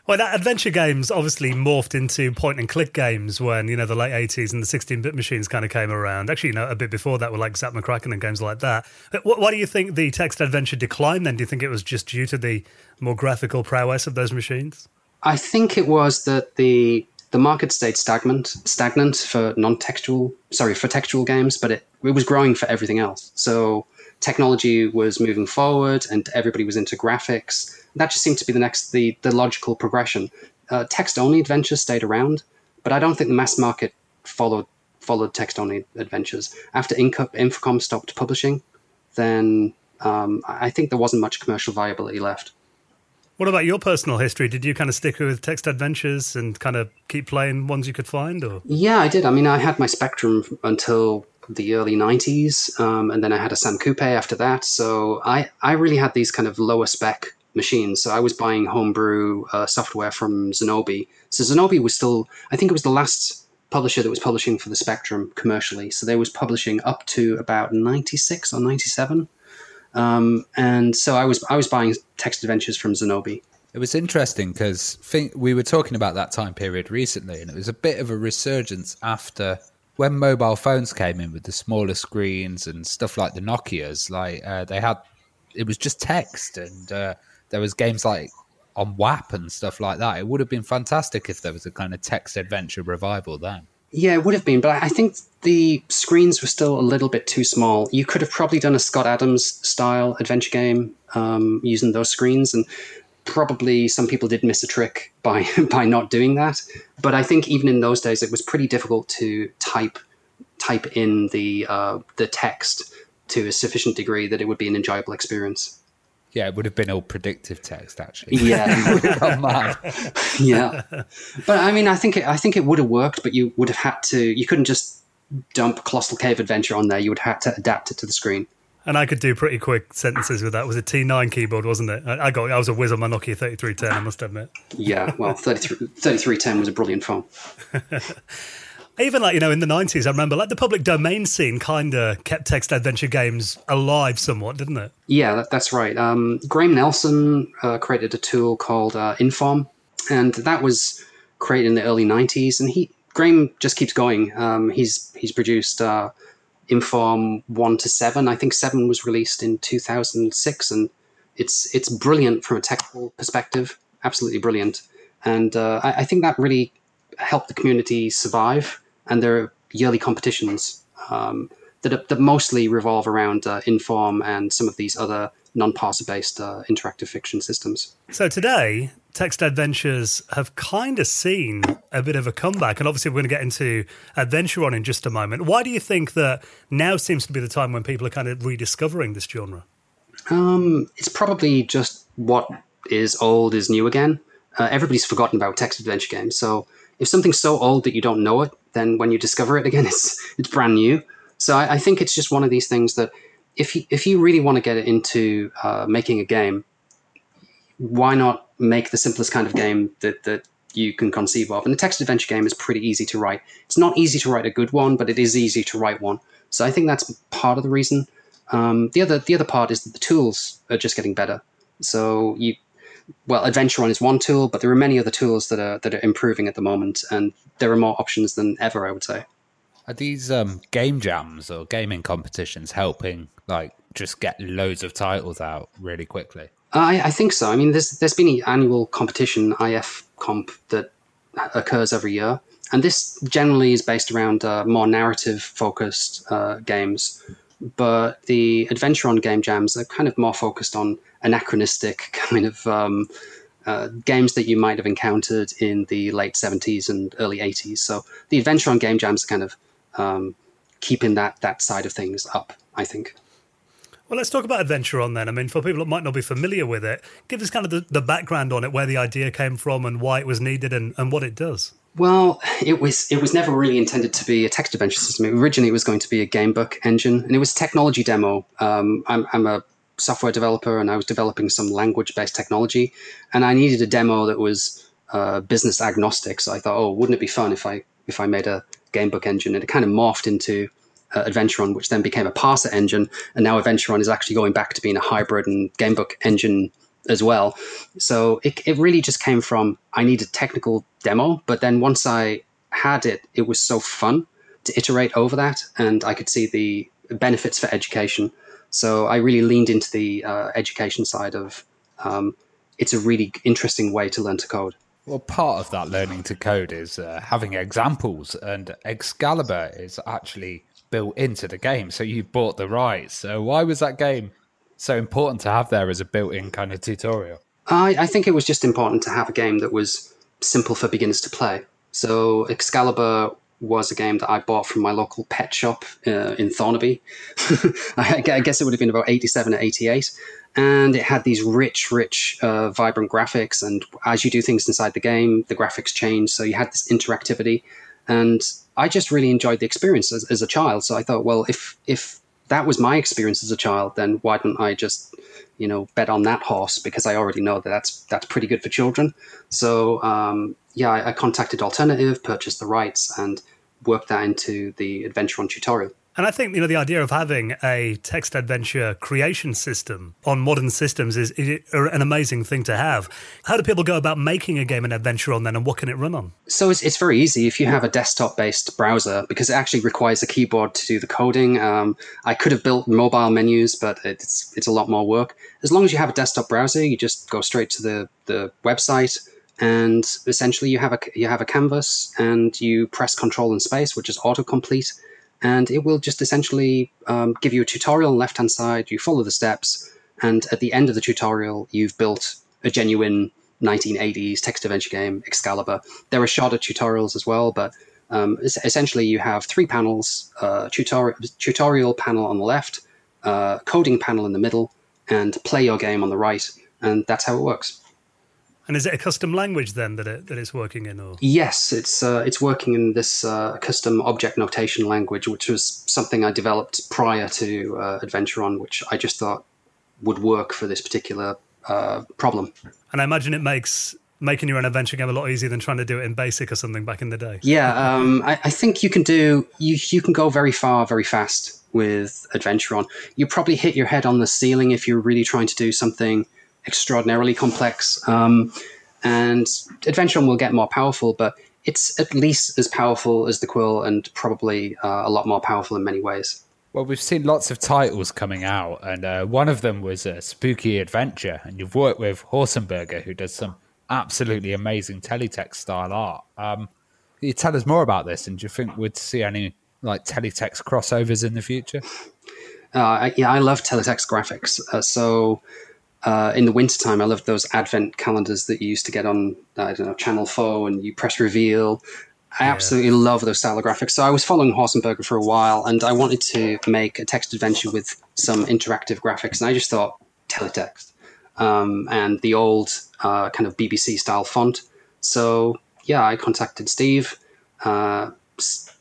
Well, that adventure games obviously morphed into point and click games when you know the late eighties and the sixteen bit machines kind of came around. Actually, you know, a bit before that, were like Zak McKracken and games like that. Why do you think the text adventure declined? Then, do you think it was just due to the more graphical prowess of those machines? I think it was that the the market stayed stagnant stagnant for non-textual sorry for textual games, but it, it was growing for everything else. So technology was moving forward, and everybody was into graphics that just seemed to be the next the the logical progression. Uh, text only adventures stayed around, but I don't think the mass market followed followed text only adventures after Infocom stopped publishing. Then um, I think there wasn't much commercial viability left. What about your personal history? Did you kind of stick with text adventures and kind of keep playing ones you could find? Or yeah, I did. I mean, I had my Spectrum until the early 90s um, and then i had a sam coupe after that so I, I really had these kind of lower spec machines. So I was buying homebrew uh, software from Zenobi. So Zenobi was still, I think it was the last publisher that was publishing for the Spectrum commercially. So they was publishing up to about 96 or 97. Um, and so I was I was buying text adventures from Zenobi. It was interesting because we were talking about that time period recently, and it was a bit of a resurgence after when mobile phones came in with the smaller screens and stuff like the Nokia's. Like uh, they had, it was just text, and uh, there was games like on WAP and stuff like that. It would have been fantastic if there was a kind of text adventure revival then. Yeah, it would have been, but I think the screens were still a little bit too small. You could have probably done a Scott Adams style adventure game um, using those screens, and probably some people did miss a trick by [LAUGHS] by not doing that. But I think even in those days, it was pretty difficult to type type in the uh, the text to a sufficient degree that it would be an enjoyable experience. Yeah, it would have been all predictive text actually. Yeah, [LAUGHS] [LAUGHS] yeah. But I mean, I think it, I think it would have worked, but you would have had to. You couldn't just dump Colossal Cave Adventure on there. You would have to adapt it to the screen. And I could do pretty quick sentences with that. It was a T9 keyboard, wasn't it? I got. I was a whiz on my Nokia 3310. I must admit. Yeah, well, 33, 3310 was a brilliant phone. [LAUGHS] even like you know in the 90s i remember like the public domain scene kind of kept text adventure games alive somewhat didn't it? Yeah that, that's right. Um, graham nelson uh, created a tool called uh, inform and that was created in the early 90s and he graham just keeps going. Um, he's he's produced uh, inform 1 to 7 i think 7 was released in 2006 and it's it's brilliant from a technical perspective absolutely brilliant. And uh, I, I think that really helped the community survive and there are yearly competitions um, that, that mostly revolve around uh, Inform and some of these other non-parser based uh, interactive fiction systems. So today, text adventures have kind of seen a bit of a comeback, and obviously we're going to get into Adventuron in just a moment. Why do you think that now seems to be the time when people are kind of rediscovering this genre? Um, it's probably just what is old is new again. Uh, everybody's forgotten about text adventure games, so if something's so old that you don't know it, then when you discover it again, [LAUGHS] it's it's brand new. So I, I think it's just one of these things that if you, if you really want to get into uh, making a game, why not make the simplest kind of game that that you can conceive of? And a text adventure game is pretty easy to write. It's not easy to write a good one, but it is easy to write one. So I think that's part of the reason. Um, the other the other part is that the tools are just getting better. So you well, Adventuron is one tool, but there are many other tools that are that are improving at the moment, and there are more options than ever. I would say. Are these um, game jams or gaming competitions helping, like, just get loads of titles out really quickly? I, I think so. I mean, there's there's been an annual competition, IF Comp, that occurs every year, and this generally is based around uh, more narrative focused uh, games. But the Adventuron game jams are kind of more focused on anachronistic [LAUGHS] kind of um, uh, games that you might have encountered in the late 70s and early 80s. So the Adventuron game jams are kind of um, keeping that that side of things up, I think. Well, let's talk about Adventuron then. I mean, for people that might not be familiar with it, give us kind of the, the background on it, where the idea came from and why it was needed and, and what it does. Well, it was it was never really intended to be a text adventure system. Originally, it was going to be a gamebook engine, and it was a technology demo. Um, I'm, I'm a software developer and I was developing some language based technology. And I needed a demo that was uh, business agnostic. So I thought, oh, wouldn't it be fun if I if I made a gamebook engine? And it kind of morphed into uh, Adventuron, which then became a parser engine. And now Adventuron is actually going back to being a hybrid and gamebook engine as well. So it, it really just came from I needed technical demo, but then once I had it, it was so fun to iterate over that, and I could see the benefits for education. So I really leaned into the uh, education side of um, it's a really interesting way to learn to code. Well, part of that learning to code is uh, having examples, and Excalibur is actually built into the game. So you bought the rights. So why was that game so important to have there as a built-in kind of tutorial? I, I think it was just important to have a game that was simple for beginners to play. So Excalibur was a game that I bought from my local pet shop uh, in Thornaby. [LAUGHS] I guess it would have been about 87 or 88 and it had these rich, rich, uh, vibrant graphics. And as you do things inside the game, the graphics change. So you had this interactivity, and I just really enjoyed the experience as, as a child. So I thought, well, if if that was my experience as a child, then why don't I just, you know, bet on that horse because I already know that that's that's pretty good for children. So um, yeah, I, I contacted Alternative, purchased the rights, and worked that into the Adventuron tutorial. And I think you know the idea of having a text adventure creation system on modern systems is, is, an amazing thing to have. How do people go about making a game an Adventuron then, and what can it run on? So it's, it's very easy if you have a desktop-based browser because it actually requires a keyboard to do the coding. Um, I could have built mobile menus, but it's it's a lot more work. As long as you have a desktop browser, you just go straight to the the website and essentially you have a you have a canvas and you press Control and Space, which is autocomplete and it will just essentially um, give you a tutorial on the left hand side. You follow the steps, and at the end of the tutorial, you've built a genuine 1980s text adventure game, Excalibur. There are shorter tutorials as well, but um, essentially you have three panels: uh, tutorial tutorial panel on the left, uh, coding panel in the middle, and play your game on the right, and that's how it works. And is it a custom language then that it, that it's working in? Or? Yes, it's uh, it's working in this uh, custom object notation language, which was something I developed prior to uh, Adventuron, which I just thought would work for this particular uh, problem. And I imagine it makes making your own adventure game a lot easier than trying to do it in Basic or something back in the day. Yeah, um, I, I, think you can do you you can go very far very fast with Adventuron. You probably hit your head on the ceiling if you're really trying to do something extraordinarily complex. Um, and Adventuron will get more powerful, but it's at least as powerful as the Quill and probably uh, a lot more powerful in many ways. Well, we've seen lots of titles coming out, and uh, one of them was a spooky adventure. And you've worked with Horsenburger, who does some absolutely amazing teletext style art. Um, can you tell us more about this? And do you think we'd see any like teletext crossovers in the future? Uh, yeah, I love teletext graphics. Uh, so uh, in the wintertime, I loved those advent calendars that you used to get on, I don't know, Channel 4 and you press reveal. I absolutely love those style of graphics. So I was following Horsenburger for a while and I wanted to make a text adventure with some interactive graphics. And I just thought teletext um, and the old uh, kind of BBC style font. So yeah, I contacted Steve. Uh,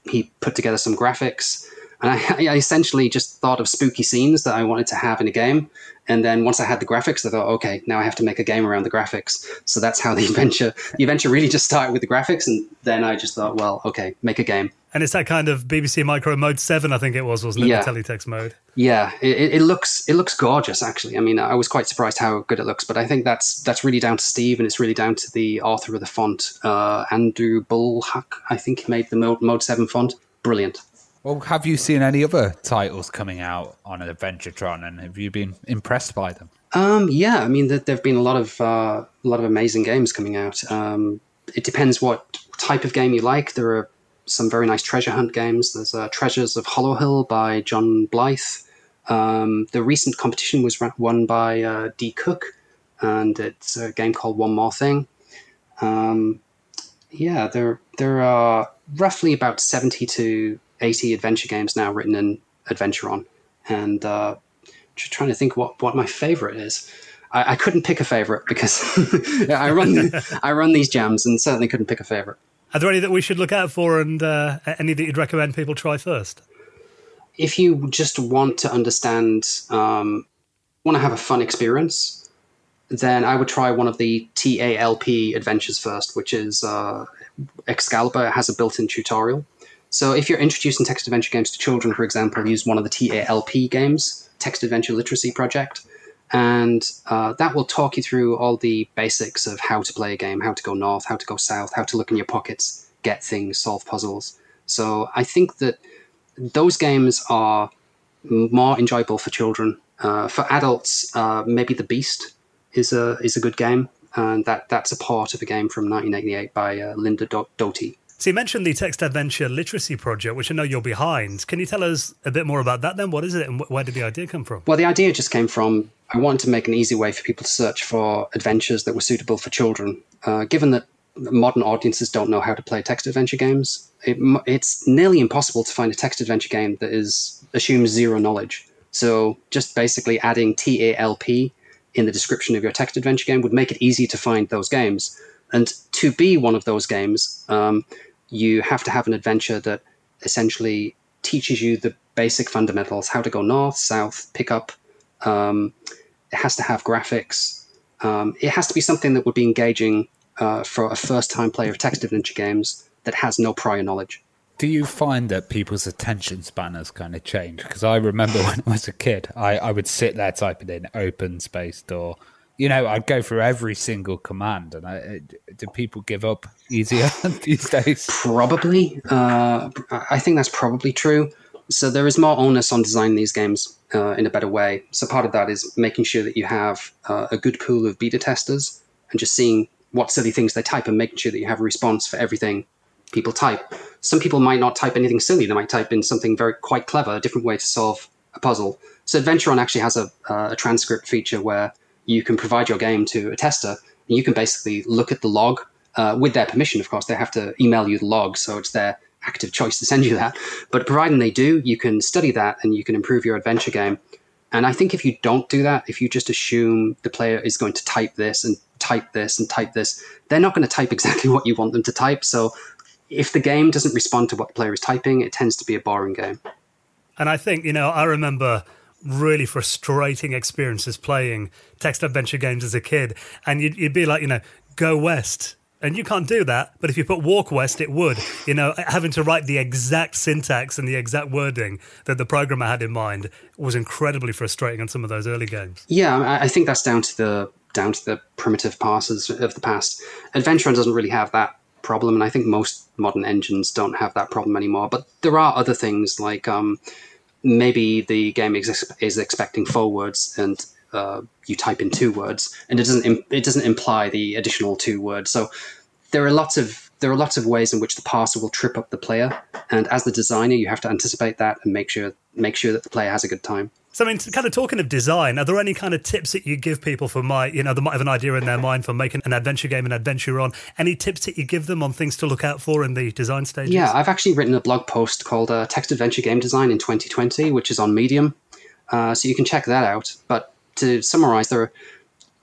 he put together some graphics. And I, [LAUGHS] I, essentially just thought of spooky scenes that I wanted to have in a game. And then once I had the graphics, I thought, okay, now I have to make a game around the graphics. So that's how [LAUGHS] the adventure, the adventure really just started with the graphics. And then I just thought, well, okay, make a game. And it's that kind of BBC Micro Mode Seven, I think it was, wasn't it? Yeah. The teletext mode. Yeah, it, it, looks it looks gorgeous. Actually, I mean, I was quite surprised how good it looks. But I think that's that's really down to Steve, and it's really down to the author of the font, uh, Andrew Bulhak. I think he made the Mode Mode Seven font. Brilliant. Well, have you seen any other titles coming out on Adventuron, and have you been impressed by them? Um, yeah, I mean, there have been a lot of uh, a lot of amazing games coming out. Um, it depends what type of game you like. There are some very nice treasure hunt games. There's uh, Treasures of Hollow Hill by John Blyth. Um, the recent competition was won by uh, D Cook, and it's a game called One More Thing. Um, yeah, there there are roughly about seventy to 80 adventure games now written in Adventuron, and uh, just trying to think what, what my favorite is. I, I couldn't pick a favorite because [LAUGHS] I run [LAUGHS] I run these jams and certainly couldn't pick a favorite. Are there any that we should look out for, and uh, any that you'd recommend people try first? If you just want to understand, um, want to have a fun experience, then I would try one of the TALP adventures first, which is uh, Excalibur. It has a built-in tutorial. So if you're introducing text adventure games to children, for example, use one of the TALP games, Text Adventure Literacy Project, and uh, that will talk you through all the basics of how to play a game, how to go north, how to go south, how to look in your pockets, get things, solve puzzles. So I think that those games are more enjoyable for children. Uh, for adults, uh, maybe The Beast is a is a good game, and that that's a part of a game from 1988 by uh, Linda Doughty. So you mentioned the text adventure literacy project, which I know you're behind. Can you tell us a bit more about that? Then, what is it, and where did the idea come from? Well, the idea just came from I wanted to make an easy way for people to search for adventures that were suitable for children. Uh, given that modern audiences don't know how to play text adventure games, it, it's nearly impossible to find a text adventure game that is assumes zero knowledge. So just basically adding TALP in the description of your text adventure game would make it easy to find those games. And to be one of those games, um, you have to have an adventure that essentially teaches you the basic fundamentals how to go north, south, pick up. Um, it has to have graphics. Um, it has to be something that would be engaging uh, for a first time player of text adventure games that has no prior knowledge. Do you find that people's attention span has kind of changed? Because I remember [LAUGHS] when I was a kid, I, I would sit there typing in open space door you know, I'd go through every single command, and I, do people give up easier [LAUGHS] these days? Probably. Uh, I think that's probably true. So there is more onus on designing these games uh, in a better way. So part of that is making sure that you have uh, a good pool of beta testers and just seeing what silly things they type and making sure that you have a response for everything people type. Some people might not type anything silly; they might type in something very quite clever, a different way to solve a puzzle. So Adventuron actually has a, uh, a transcript feature where you can provide your game to a tester, and you can basically look at the log uh, with their permission. Of course, they have to email you the log, so it's their active choice to send you that. But providing they do, you can study that and you can improve your adventure game. And I think if you don't do that, if you just assume the player is going to type this and type this and type this, they're not going to type [LAUGHS] exactly what you want them to type. So if the game doesn't respond to what the player is typing, it tends to be a boring game. And I think, you know, I remember really frustrating experiences playing text adventure games as a kid. And you'd, you'd be like, you know, go west. And you can't do that. But if you put walk west, it would. You know, having to write the exact syntax and the exact wording that the programmer had in mind was incredibly frustrating on some of those early games. Yeah, I think that's down to the down to the primitive parsers of the past. Adventuron doesn't really have that problem, and I think most modern engines don't have that problem anymore. But there are other things like um, maybe the game is, is expecting four words and uh, you type in two words, and it doesn't it doesn't imply the additional two words. So there are lots of there are lots of ways in which the parser will trip up the player, and as the designer, you have to anticipate that and make sure make sure that the player has a good time. So, I mean, kind of talking of design, are there any kind of tips that you give people for my, you know, they might have an idea in their mind for making an adventure game an Adventuron? Any tips that you give them on things to look out for in the design stages? Yeah, I've actually written a blog post called uh, Text Adventure Game Design in 2020, which is on Medium. Uh, so you can check that out. But to summarize, there are,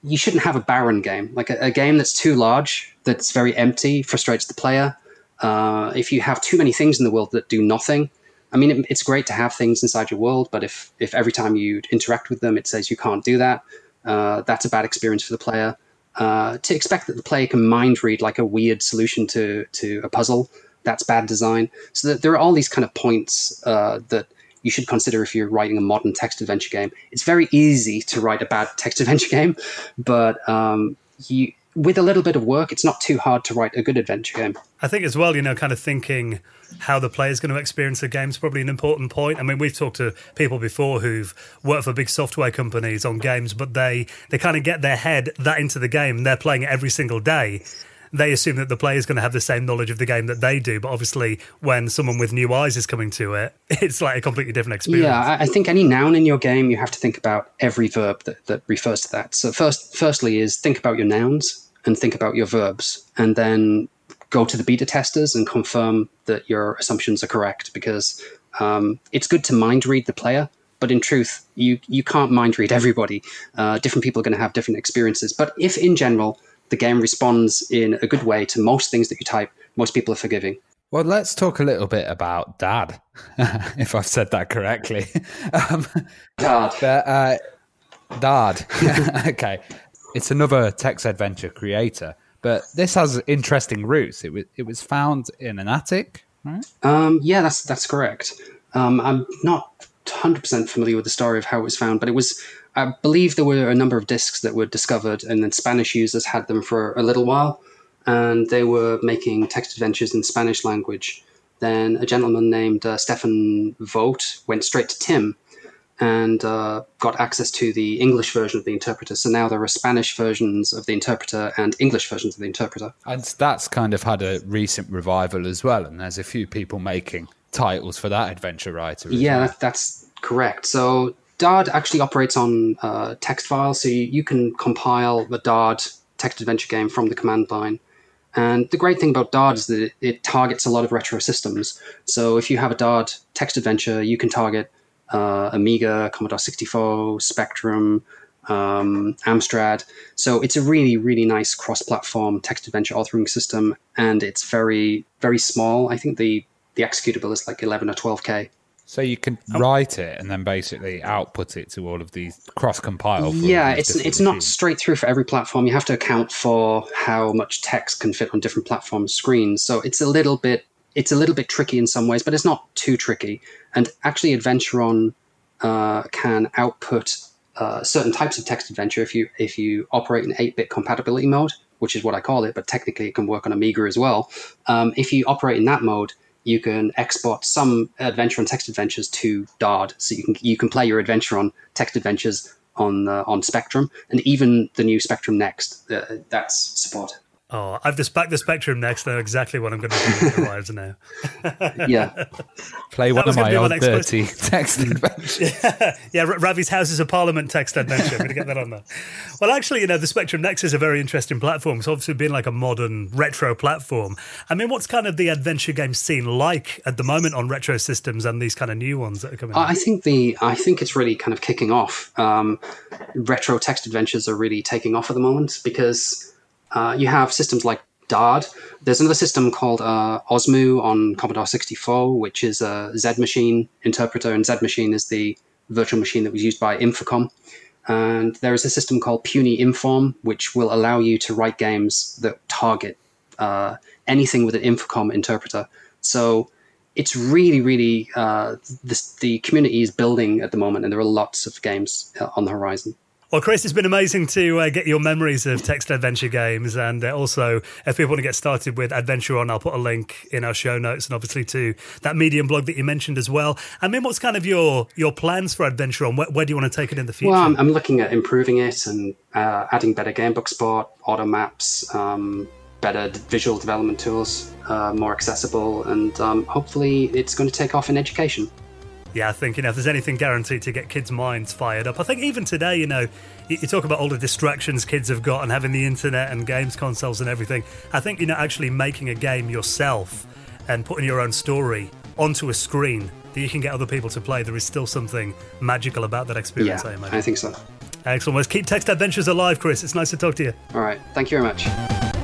you shouldn't have a barren game. Like a, a game that's too large, that's very empty, frustrates the player. Uh, if you have too many things in the world that do nothing, I mean, it, it's great to have things inside your world, but if if every time you interact with them, it says you can't do that, uh, that's a bad experience for the player. Uh, to expect that the player can mind read like a weird solution to to a puzzle, that's bad design. So there are all these kind of points uh, that you should consider if you're writing a modern text adventure game. It's very easy to write a bad text [LAUGHS] adventure game, but um, you with a little bit of work, it's not too hard to write a good adventure game. I think as well, you know, kind of thinking how the player is going to experience the game is probably an important point. I mean, we've talked to people before who've worked for big software companies on games, but they they kind of get their head that into the game they're playing it every single day. They assume that the player is going to have the same knowledge of the game that they do, but obviously, when someone with new eyes is coming to it, [LAUGHS] it's like a completely different experience. Yeah, I think any noun in your game, you have to think about every verb that, that refers to that. So, first, firstly, is think about your nouns and think about your verbs, and then go to the beta testers and confirm that your assumptions are correct because um, it's good to mind read the player but in truth you you can't mind read everybody uh, different people are going to have different experiences but if in general the game responds in a good way to most things that you type most people are forgiving well let's talk a little bit about dad [LAUGHS] if i've said that correctly [LAUGHS] um, dad but, uh, dad [LAUGHS] okay it's another text adventure creator but this has interesting roots. It was it was found in an attic, right? Um, yeah, that's that's correct. Um, I'm not 100 percent familiar with the story of how it was found, but it was. I believe there were a number of discs that were discovered, and then Spanish users had them for a little while, and they were making text adventures in Spanish language. Then a gentleman named uh, Stefan Vogt went straight to Tim and uh, got access to the English version of the interpreter. So now there are Spanish versions of the interpreter and English versions of the interpreter. And that's kind of had a recent revival as well. And there's a few people making titles for that adventure writer. Yeah, well. that's correct. So DAAD actually operates on uh, text files, so you, you, can compile the DAAD text adventure game from the command line. And the great thing about DAAD is that it, it targets a lot of retro systems. So if you have a DAAD text adventure, you can target uh, Amiga, Commodore 64, Spectrum, um, Amstrad. So it's a really, really nice cross-platform text adventure authoring system, and it's very, very small. I think the the executable is like 11 or 12k. So you can oh. write it and then basically output it to all of these cross compile. Yeah, it's it's not straight through for every platform. You have to account for how much text can fit on different platform screens. So it's a little bit it's a little bit tricky in some ways, but it's not too tricky. And actually, Adventuron uh, can output uh, certain types of text adventure if you if you operate in 8-bit compatibility mode, which is what I call it, but technically it can work on Amiga as well. Um, if you operate in that mode, you can export some Adventuron text adventures to DAAD, so you can you can play your adventure on text adventures on uh, on Spectrum, and even the new Spectrum Next uh, that's supported. Oh, I've just back the Spectrum next. Know exactly what I'm going to do with the arrives now. [LAUGHS] yeah, play one of my old dirty [LAUGHS] text [LAUGHS] adventures. yeah, yeah, Ravi's Houses of Parliament text adventure. I'm going to get that on there. Well, actually, you know, the Spectrum Next is a very interesting platform. It's obviously been like a modern retro platform. I mean, what's kind of the adventure game scene like at the moment on retro systems and these kind of new ones that are coming? I think the I think it's really kind of kicking off. Um, retro text adventures are really taking off at the moment because uh, you have systems like DAAD. There's another system called uh, Ozmoo on Commodore 64, which is a Z machine interpreter, and Z machine is the virtual machine that was used by Infocom. And there is a system called PunyInform, which will allow you to write games that target uh, anything with an Infocom interpreter. So it's really, really uh, this, the community is building at the moment, and there are lots of games uh, on the horizon. Well, Chris, it's been amazing to uh, get your memories of text adventure games. And uh, also, if people want to get started with Adventuron, I'll put a link in our show notes and obviously to that Medium blog that you mentioned as well. I mean, what's kind of your, your plans for Adventuron? Where, where do you want to take it in the future? Well, I'm, I'm looking at improving it and uh, adding better gamebook support, auto maps, um, better visual development tools, uh, more accessible, and um, hopefully it's going to take off in education yeah, I think you know if there's anything guaranteed to get kids' minds fired up, I think even today, you know, you, you, talk about all the distractions kids have got and having the internet and games consoles and everything. I think you know actually making a game yourself and putting your own story onto a screen that you can get other people to play. There is still something magical about that experience. Yeah, I imagine. I think so. Excellent. Let's keep text adventures alive, Chris. It's nice to talk to you. All right. Thank you very much.